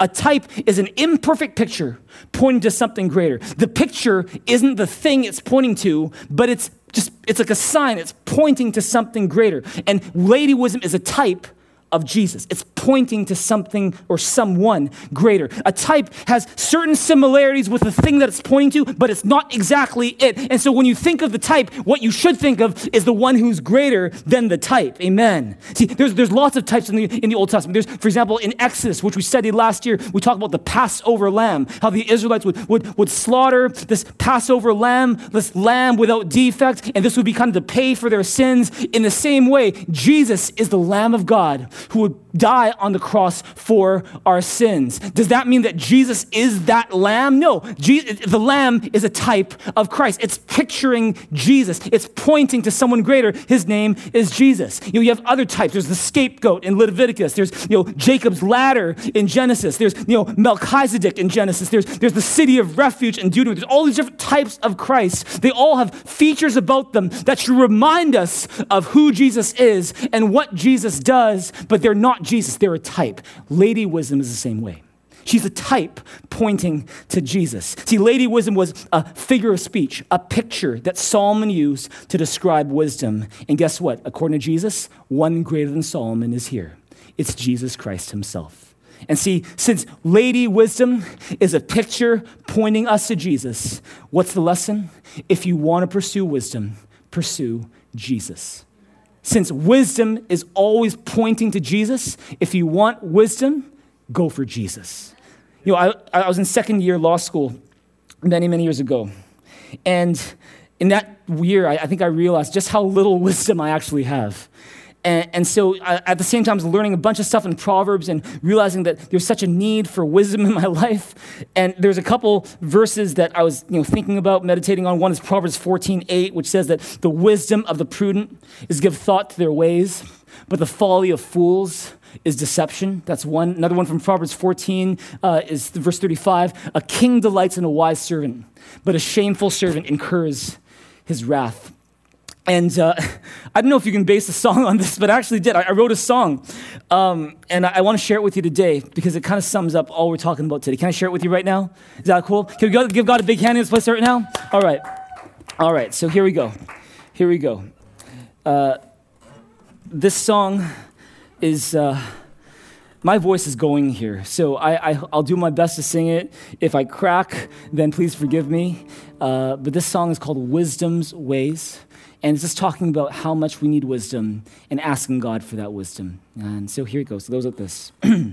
[SPEAKER 2] A type is an imperfect picture pointing to something greater. The picture isn't the thing it's pointing to, but it's just, it's like a sign. It's pointing to something greater. And Lady Wisdom is a type of Jesus. It's pointing to something or someone greater. A type has certain similarities with the thing that it's pointing to, but it's not exactly it. And so when you think of the type, what you should think of is the one who's greater than the type. Amen. See, there's, there's lots of types in the, in the Old Testament. There's, for example, in Exodus, which we studied last year, we talked about the Passover lamb, how the Israelites would, would, would slaughter this Passover lamb, this lamb without defect, and this would be kind of to pay for their sins. In the same way, Jesus is the Lamb of God who would die on the cross for our sins. Does that mean that Jesus is that lamb? No. the lamb is a type of Christ. It's picturing Jesus. It's pointing to someone greater. His name is Jesus. You, know, you have other types. There's the scapegoat in Leviticus. There's you know Jacob's ladder in Genesis. There's you know Melchizedek in Genesis. There's there's the city of refuge in Deuteronomy. There's all these different types of Christ. They all have features about them that should remind us of who Jesus is and what Jesus does, but they're not Jesus. They're a type. Lady Wisdom is the same way. She's a type pointing to Jesus. See, Lady Wisdom was a figure of speech, a picture that Solomon used to describe wisdom. And guess what? According to Jesus, one greater than Solomon is here. It's Jesus Christ himself. And see, since Lady Wisdom is a picture pointing us to Jesus, what's the lesson? If you want to pursue wisdom, pursue Jesus. Since wisdom is always pointing to Jesus, if you want wisdom, go for Jesus. You know, I, I was in second year law school many, many years ago. And in that year, I, I think I realized just how little wisdom I actually have. And, and so I, at the same time, I was learning a bunch of stuff in Proverbs and realizing that there's such a need for wisdom in my life. And there's a couple verses that I was you know, thinking about, meditating on. One is Proverbs 14, 8, which says that the wisdom of the prudent is give thought to their ways, but the folly of fools is deception. That's one. Another one from Proverbs 14 uh, is verse 35. A king delights in a wise servant, but a shameful servant incurs his wrath. And uh, I don't know if you can base a song on this, but I actually did. I, I wrote a song, um, and I, I want to share it with you today because it kind of sums up all we're talking about today. Can I share it with you right now? Is that cool? Can we give God a big hand in this place right now? All right. All right, so here we go. Here we go. Uh, this song is. Uh, my voice is going here, so I, will do my best to sing it. If I crack, then please forgive me. Uh, but this song is called Wisdom's Ways. And it's just talking about how much we need wisdom and asking God for that wisdom. And so here it goes. It goes like this.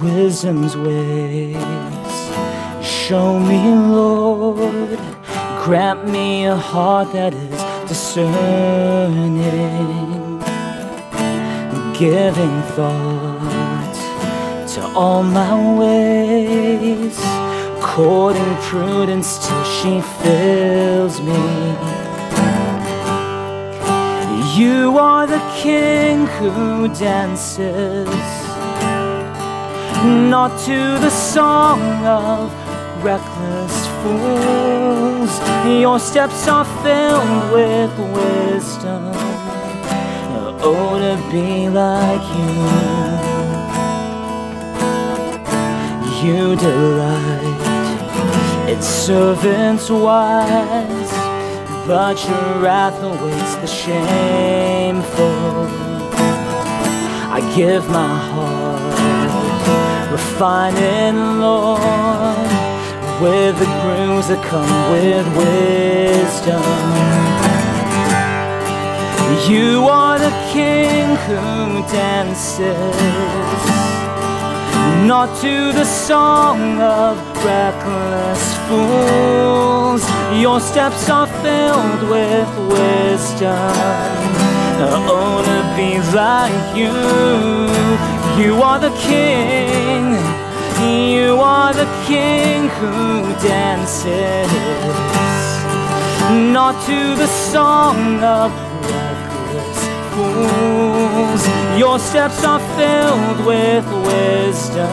[SPEAKER 2] Wisdom's ways, show me, Lord. Grant me a heart that is discerning, giving thought to all my ways, courting prudence till she fills me. You are the king who dances, not to the song of reckless fools. Your steps are filled with wisdom. Oh, to be like you. You delight its servants wise, but your wrath awaits the shameful. I give my heart, refining Lord with the grooves that come with wisdom. You are the king who dances, not to the song of reckless fools. Your steps are filled with wisdom. Oh, to be like you, you are the king you are the king who dances, not to the song of reckless fools. Your steps are filled with wisdom.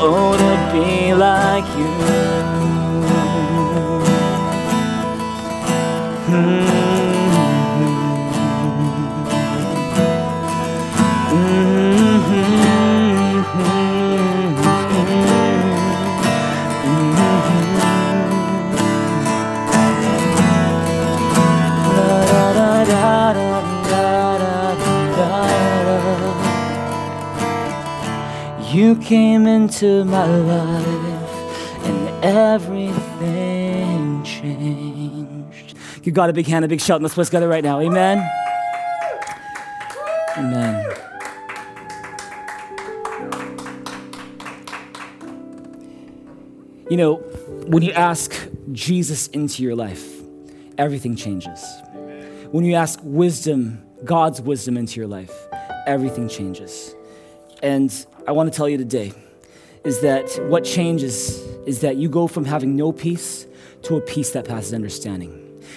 [SPEAKER 2] Oh, to be like you. Into my life and everything changed. Give God a big hand, a big shout, and let's put together right now. Amen. Amen. You know, when you ask Jesus into your life, everything changes. When you ask wisdom, God's wisdom into your life, everything changes. And I want to tell you today is that what changes is that you go from having no peace to a peace that passes understanding.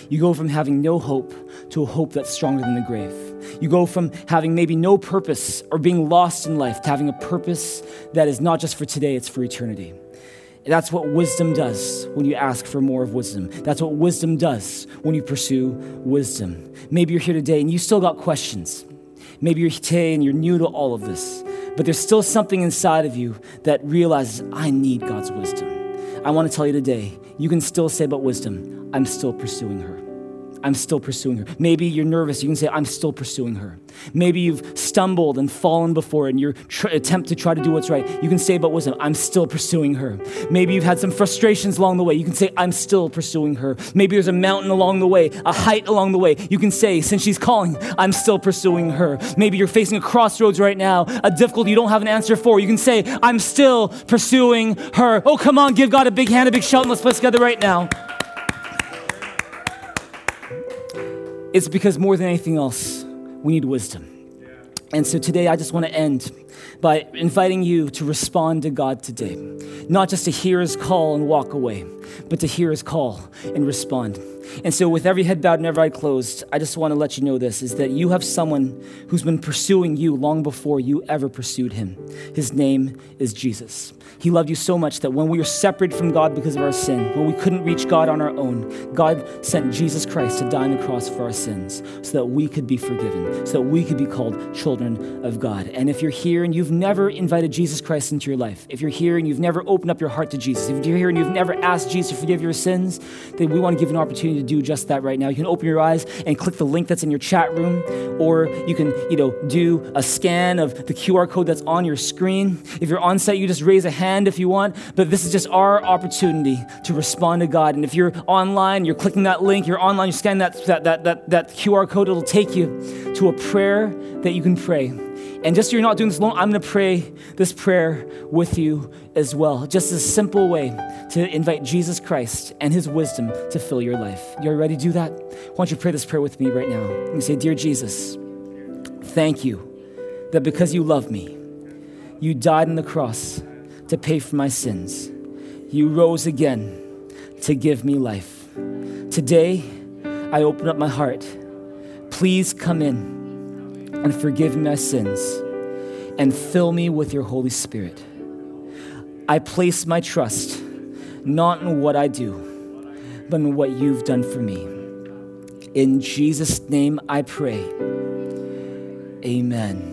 [SPEAKER 2] You go from having no hope to a hope that's stronger than the grave. You go from having maybe no purpose or being lost in life to having a purpose that is not just for today, it's for eternity. That's what wisdom does when you ask for more of wisdom. That's what wisdom does when you pursue wisdom. Maybe you're here today and you still got questions. Maybe you're here today and you're new to all of this, but there's still something inside of you that realizes, I need God's wisdom. I want to tell you today, you can still say about wisdom, I'm still pursuing her. I'm still pursuing her. Maybe you're nervous. You can say, I'm still pursuing her. Maybe you've stumbled and fallen before in your tr- attempt to try to do what's right. You can say about wisdom, I'm still pursuing her. Maybe you've had some frustrations along the way. You can say, I'm still pursuing her. Maybe there's a mountain along the way, a height along the way. You can say, since she's calling, I'm still pursuing her. Maybe you're facing a crossroads right now, a difficulty you don't have an answer for. You can say, I'm still pursuing her. Oh, come on, give God a big hand, a big shout, and let's put together right now. It's because more than anything else, we need wisdom. And so today, I just want to end by inviting you to respond to God today. Not just to hear his call and walk away, but to hear his call and respond. And so, with every head bowed and every eye closed, I just want to let you know this is that you have someone who's been pursuing you long before you ever pursued him. His name is Jesus. He loved you so much that when we were separated from God because of our sin, when we couldn't reach God on our own, God sent Jesus Christ to die on the cross for our sins so that we could be forgiven, so that we could be called children of God. And if you're here and you've never invited Jesus Christ into your life, if you're here and you've never opened up your heart to Jesus, if you're here and you've never asked Jesus to forgive your sins, then we want to give you an opportunity to do just that right now. You can open your eyes and click the link that's in your chat room, or you can, you know, do a scan of the QR code that's on your screen. If you're on site, you just raise a hand if you want, but this is just our opportunity to respond to God. And if you're online, you're clicking that link, you're online, you're scanning that, that, that, that, that QR code, it'll take you to a prayer that you can pray. And just so you're not doing this alone, I'm going to pray this prayer with you as well. Just a simple way to invite Jesus Christ and his wisdom to fill your life. You ready to do that? Why don't you pray this prayer with me right now? You say, Dear Jesus, thank you that because you love me, you died on the cross to pay for my sins. You rose again to give me life. Today, I open up my heart. Please come in and forgive my sins and fill me with your Holy Spirit. I place my trust not in what I do, but in what you've done for me. In Jesus' name I pray. Amen.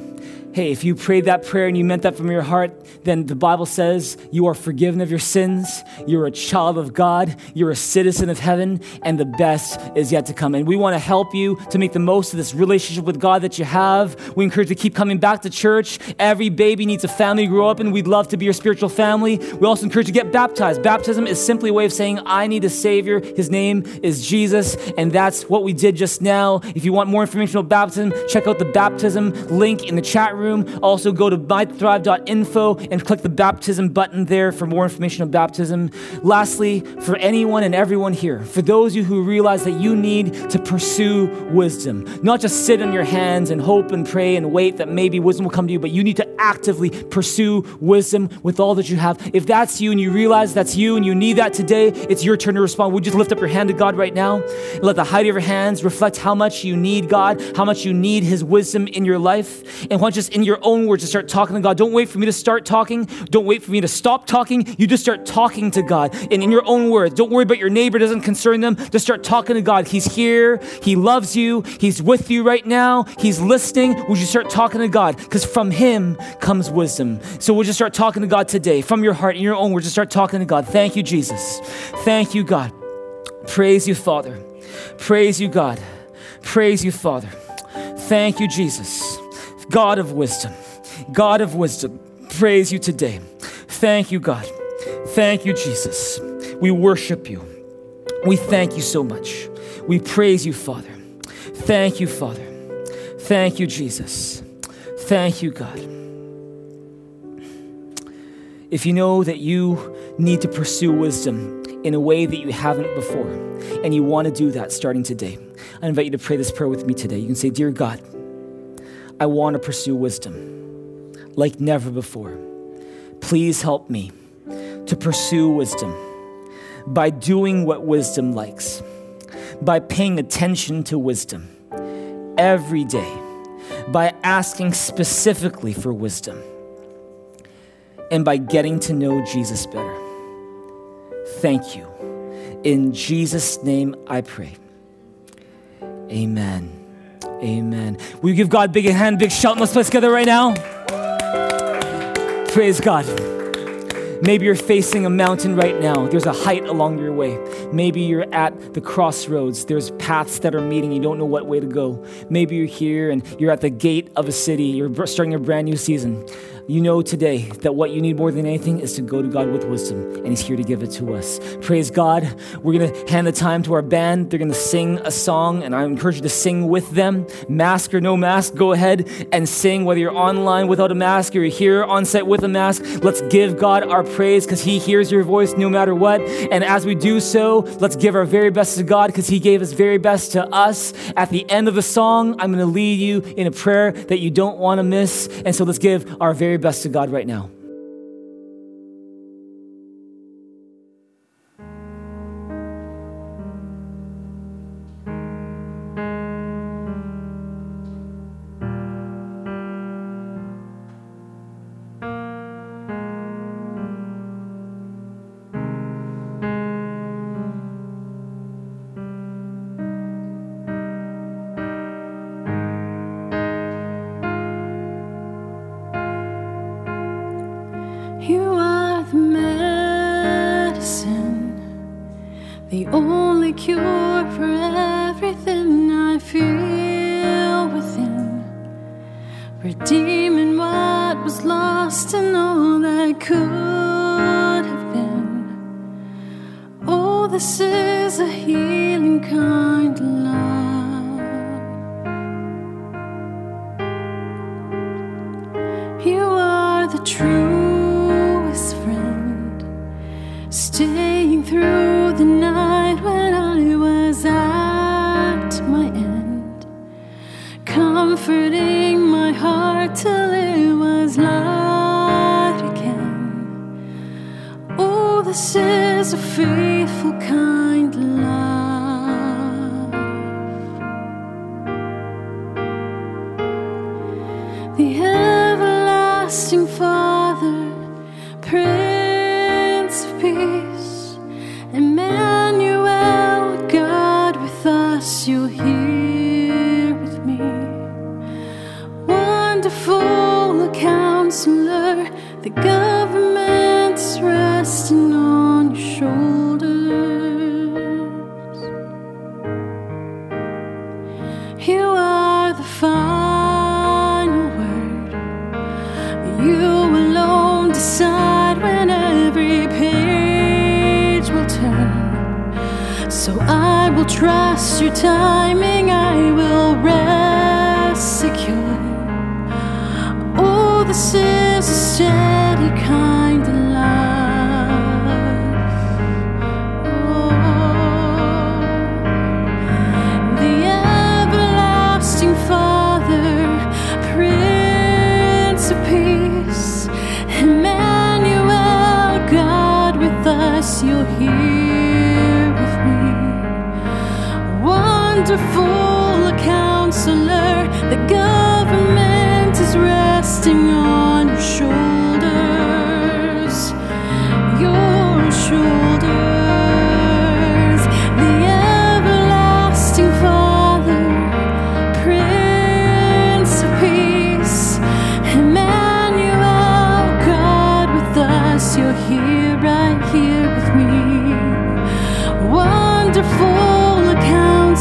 [SPEAKER 2] Hey, if you prayed that prayer and you meant that from your heart, then the Bible says you are forgiven of your sins, you're a child of God, you're a citizen of heaven, and the best is yet to come. And we want to help you to make the most of this relationship with God that you have. We encourage you to keep coming back to church. Every baby needs a family to grow up in. We'd love to be your spiritual family. We also encourage you to get baptized. Baptism is simply a way of saying, I need a Savior. His name is Jesus, and that's what we did just now. If you want more information about baptism, check out the baptism link in the chat room. Also, go to mythrive.info and click the baptism button there for more information on baptism. Lastly, for anyone and everyone here, for those of you who realize that you need to pursue wisdom, not just sit on your hands and hope and pray and wait that maybe wisdom will come to you, but you need to actively pursue wisdom with all that you have. If that's you and you realize that's you and you need that today, it's your turn to respond. Would you just lift up your hand to God right now? Let the height of your hands reflect how much you need God, how much you need His wisdom in your life. And once just in your own words to start talking to God. Don't wait for me to start talking. Don't wait for me to stop talking. You just start talking to God. And in your own words, don't worry about your neighbor, doesn't concern them. Just start talking to God. He's here. He loves you. He's with you right now. He's listening. Would you start talking to God? Because from Him comes wisdom. So we'll just start talking to God today from your heart, in your own words. Just start talking to God. Thank you, Jesus. Thank you, God. Praise you, Father. Praise you, God. Praise you, Father. Thank you, Jesus. God of wisdom, God of wisdom,
[SPEAKER 3] praise you today. Thank you, God. Thank you, Jesus. We worship you. We thank you so much. We praise you, Father. Thank you, Father. Thank you, Jesus. Thank you, God. If you know that you need to pursue wisdom in a way that you haven't before, and you want to do that starting today, I invite you to pray this prayer with me today. You can say, Dear God, I want to pursue wisdom like never before. Please help me to pursue wisdom by doing what wisdom likes, by paying attention to wisdom every day, by asking specifically for wisdom, and by getting to know Jesus better. Thank you. In Jesus' name I pray. Amen. Amen. Will you give God a big hand, big shout Let's place together right now? Praise God. Maybe you're facing a mountain right now. There's a height along your way. Maybe you're at the crossroads. There's paths that are meeting. You don't know what way to go. Maybe you're here and you're at the gate of a city. You're starting a brand new season you know today that what you need more than anything is to go to God with wisdom, and He's here to give it to us. Praise God. We're going to hand the time to our band. They're going to sing a song, and I encourage you to sing with them. Mask or no mask, go ahead and sing, whether you're online without a mask or you're here on set with a mask. Let's give God our praise because He hears your voice no matter what. And as we do so, let's give our very best to God because He gave His very best to us. At the end of the song, I'm going to lead you in a prayer that you don't want to miss. And so let's give our very best to God right now. the everlasting Father, Prince of Peace, Emmanuel, God with us, you here with me. Wonderful counselor, the God.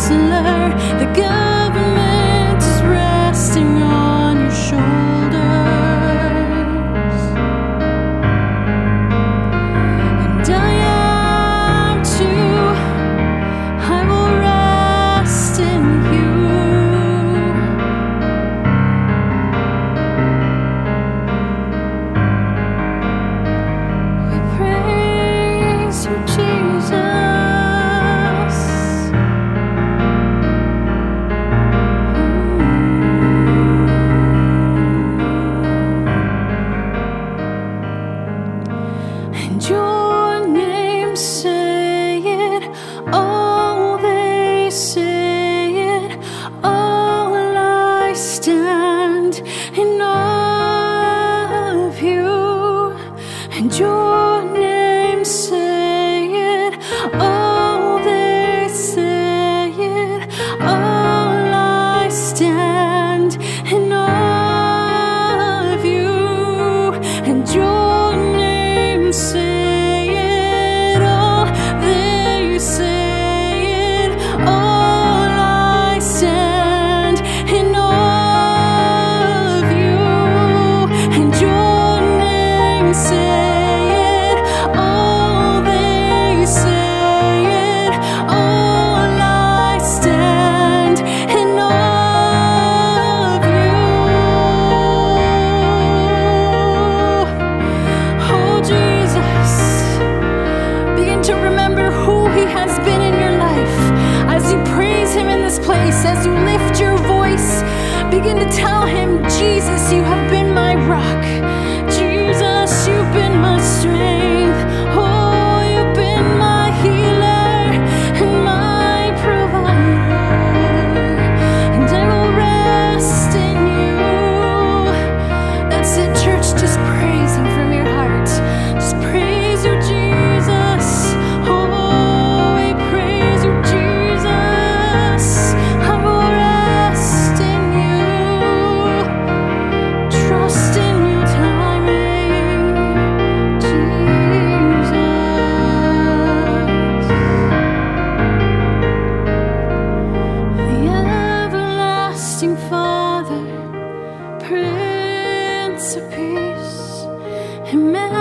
[SPEAKER 3] love.
[SPEAKER 2] Emmanuel,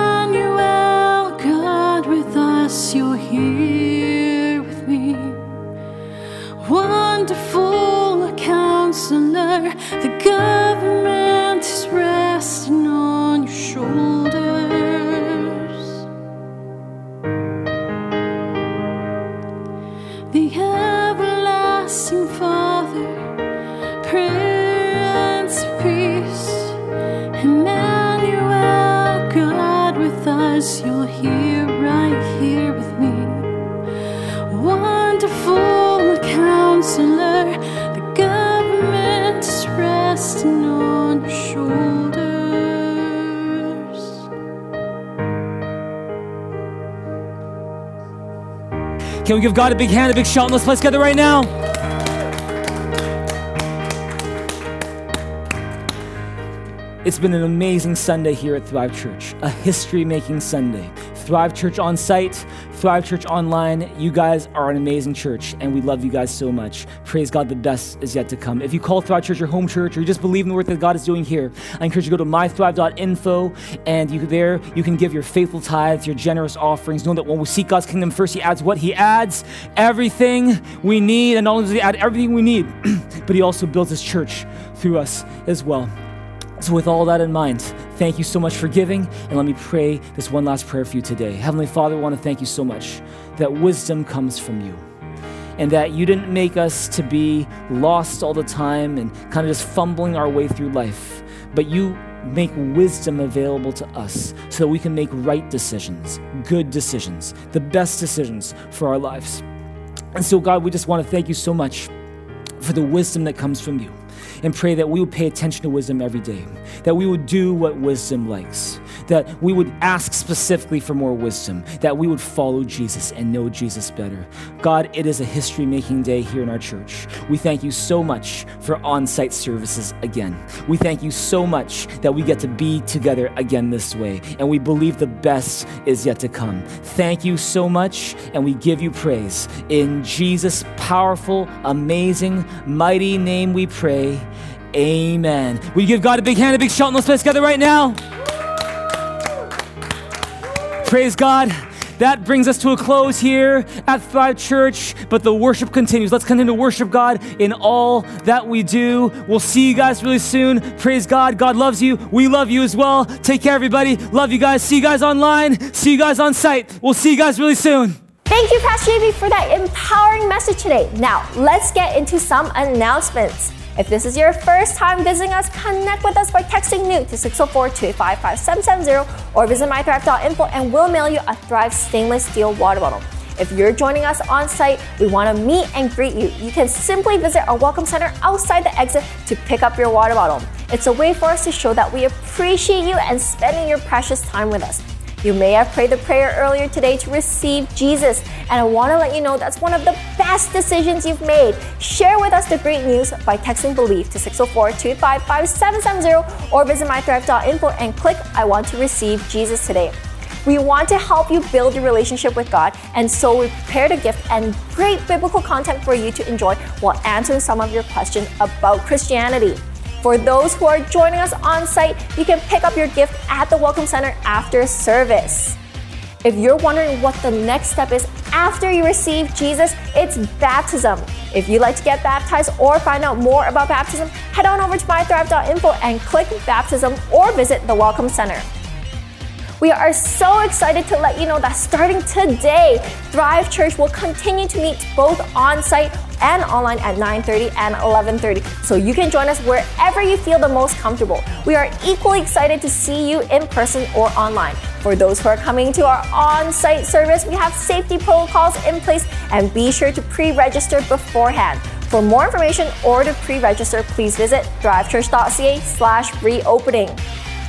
[SPEAKER 2] We give God a big hand, a big shout this place together right now? It's been an amazing Sunday here at Thrive Church, a history making Sunday. Thrive Church on site, Thrive Church online. You guys are an amazing church, and we love you guys so much. Praise God, the best is yet to come. If you call Thrive Church your home church, or you just believe in the work that God is doing here, I encourage you to go to mythrive.info, and you there you can give your faithful tithes, your generous offerings. Know that when we seek God's kingdom first, He adds what He adds, everything we need, and not only does He add everything we need, but He also builds His church through us as well. So, with all that in mind, thank you so much for giving. And let me pray this one last prayer for you today. Heavenly Father, I want to thank you so much that wisdom comes from you and that you didn't make us to be lost all the time and kind of just fumbling our way through life, but you make wisdom available to us so that we can make right decisions, good decisions, the best decisions for our lives. And so, God, we just want to thank you so much for the wisdom that comes from you and pray that we would pay attention to wisdom every day, that we would do what wisdom likes, that we would ask specifically for more wisdom, that we would follow Jesus and know Jesus better. God, it is a history making day here in our church. We thank you so much for on site services again. We thank you so much that we get to be together again this way, and we believe the best is yet to come. Thank you so much, and we give you praise. In Jesus' powerful, amazing, mighty name we pray. Amen. We give God a big hand, a big shout, and let's play together right now. Praise God. That brings us to a close here at Thrive Church, but the worship continues. Let's continue to worship God in all that we do. We'll see you guys really soon. Praise God. God loves you. We love you as well. Take care, everybody. Love you guys. See you guys online. See you guys on site. We'll see you guys really soon.
[SPEAKER 1] Thank you, Pastor JB, for that empowering message today. Now, let's get into some announcements. If this is your first time visiting us, connect with us by texting new to 604-285-5770 or visit mythrive.info and we'll mail you a Thrive stainless steel water bottle. If you're joining us on site, we want to meet and greet you. You can simply visit our welcome center outside the exit to pick up your water bottle. It's a way for us to show that we appreciate you and spending your precious time with us. You may have prayed the prayer earlier today to receive Jesus, and I want to let you know that's one of the best decisions you've made. Share with us the great news by texting Believe to 604-285-5770 or visit mythrive.info and click I want to receive Jesus today. We want to help you build your relationship with God, and so we prepared a gift and great biblical content for you to enjoy while answering some of your questions about Christianity. For those who are joining us on site, you can pick up your gift at the Welcome Center after service. If you're wondering what the next step is after you receive Jesus, it's baptism. If you'd like to get baptized or find out more about baptism, head on over to mythrive.info and click baptism or visit the Welcome Center. We are so excited to let you know that starting today, Thrive Church will continue to meet both on site and online at 9:30 and 11:30. So you can join us wherever you feel the most comfortable. We are equally excited to see you in person or online. For those who are coming to our on-site service, we have safety protocols in place and be sure to pre-register beforehand. For more information or to pre-register, please visit thrivechurch.ca slash reopening.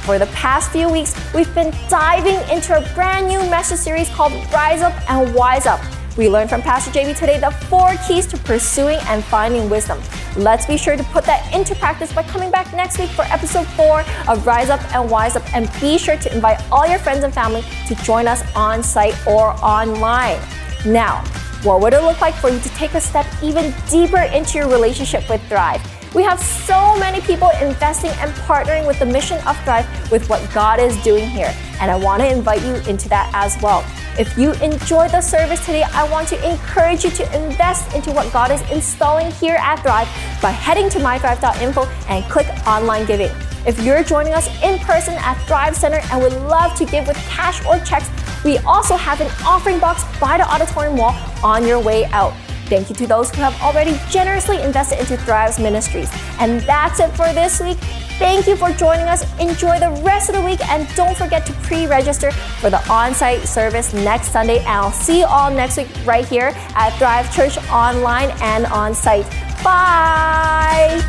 [SPEAKER 1] For the past few weeks, we've been diving into a brand new message series called Rise Up and Wise Up. We learned from Pastor JB today the four keys to pursuing and finding wisdom. Let's be sure to put that into practice by coming back next week for episode four of Rise Up and Wise Up. And be sure to invite all your friends and family to join us on site or online. Now, what would it look like for you to take a step even deeper into your relationship with Thrive? We have so many people investing and partnering with the mission of Thrive with what God is doing here, and I want to invite you into that as well. If you enjoyed the service today, I want to encourage you to invest into what God is installing here at Thrive by heading to mythrive.info and click online giving. If you're joining us in person at Thrive Center and would love to give with cash or checks, we also have an offering box by the auditorium wall on your way out. Thank you to those who have already generously invested into Thrive's ministries. And that's it for this week. Thank you for joining us. Enjoy the rest of the week and don't forget to pre register for the on site service next Sunday. And I'll see you all next week right here at Thrive Church online and on site. Bye.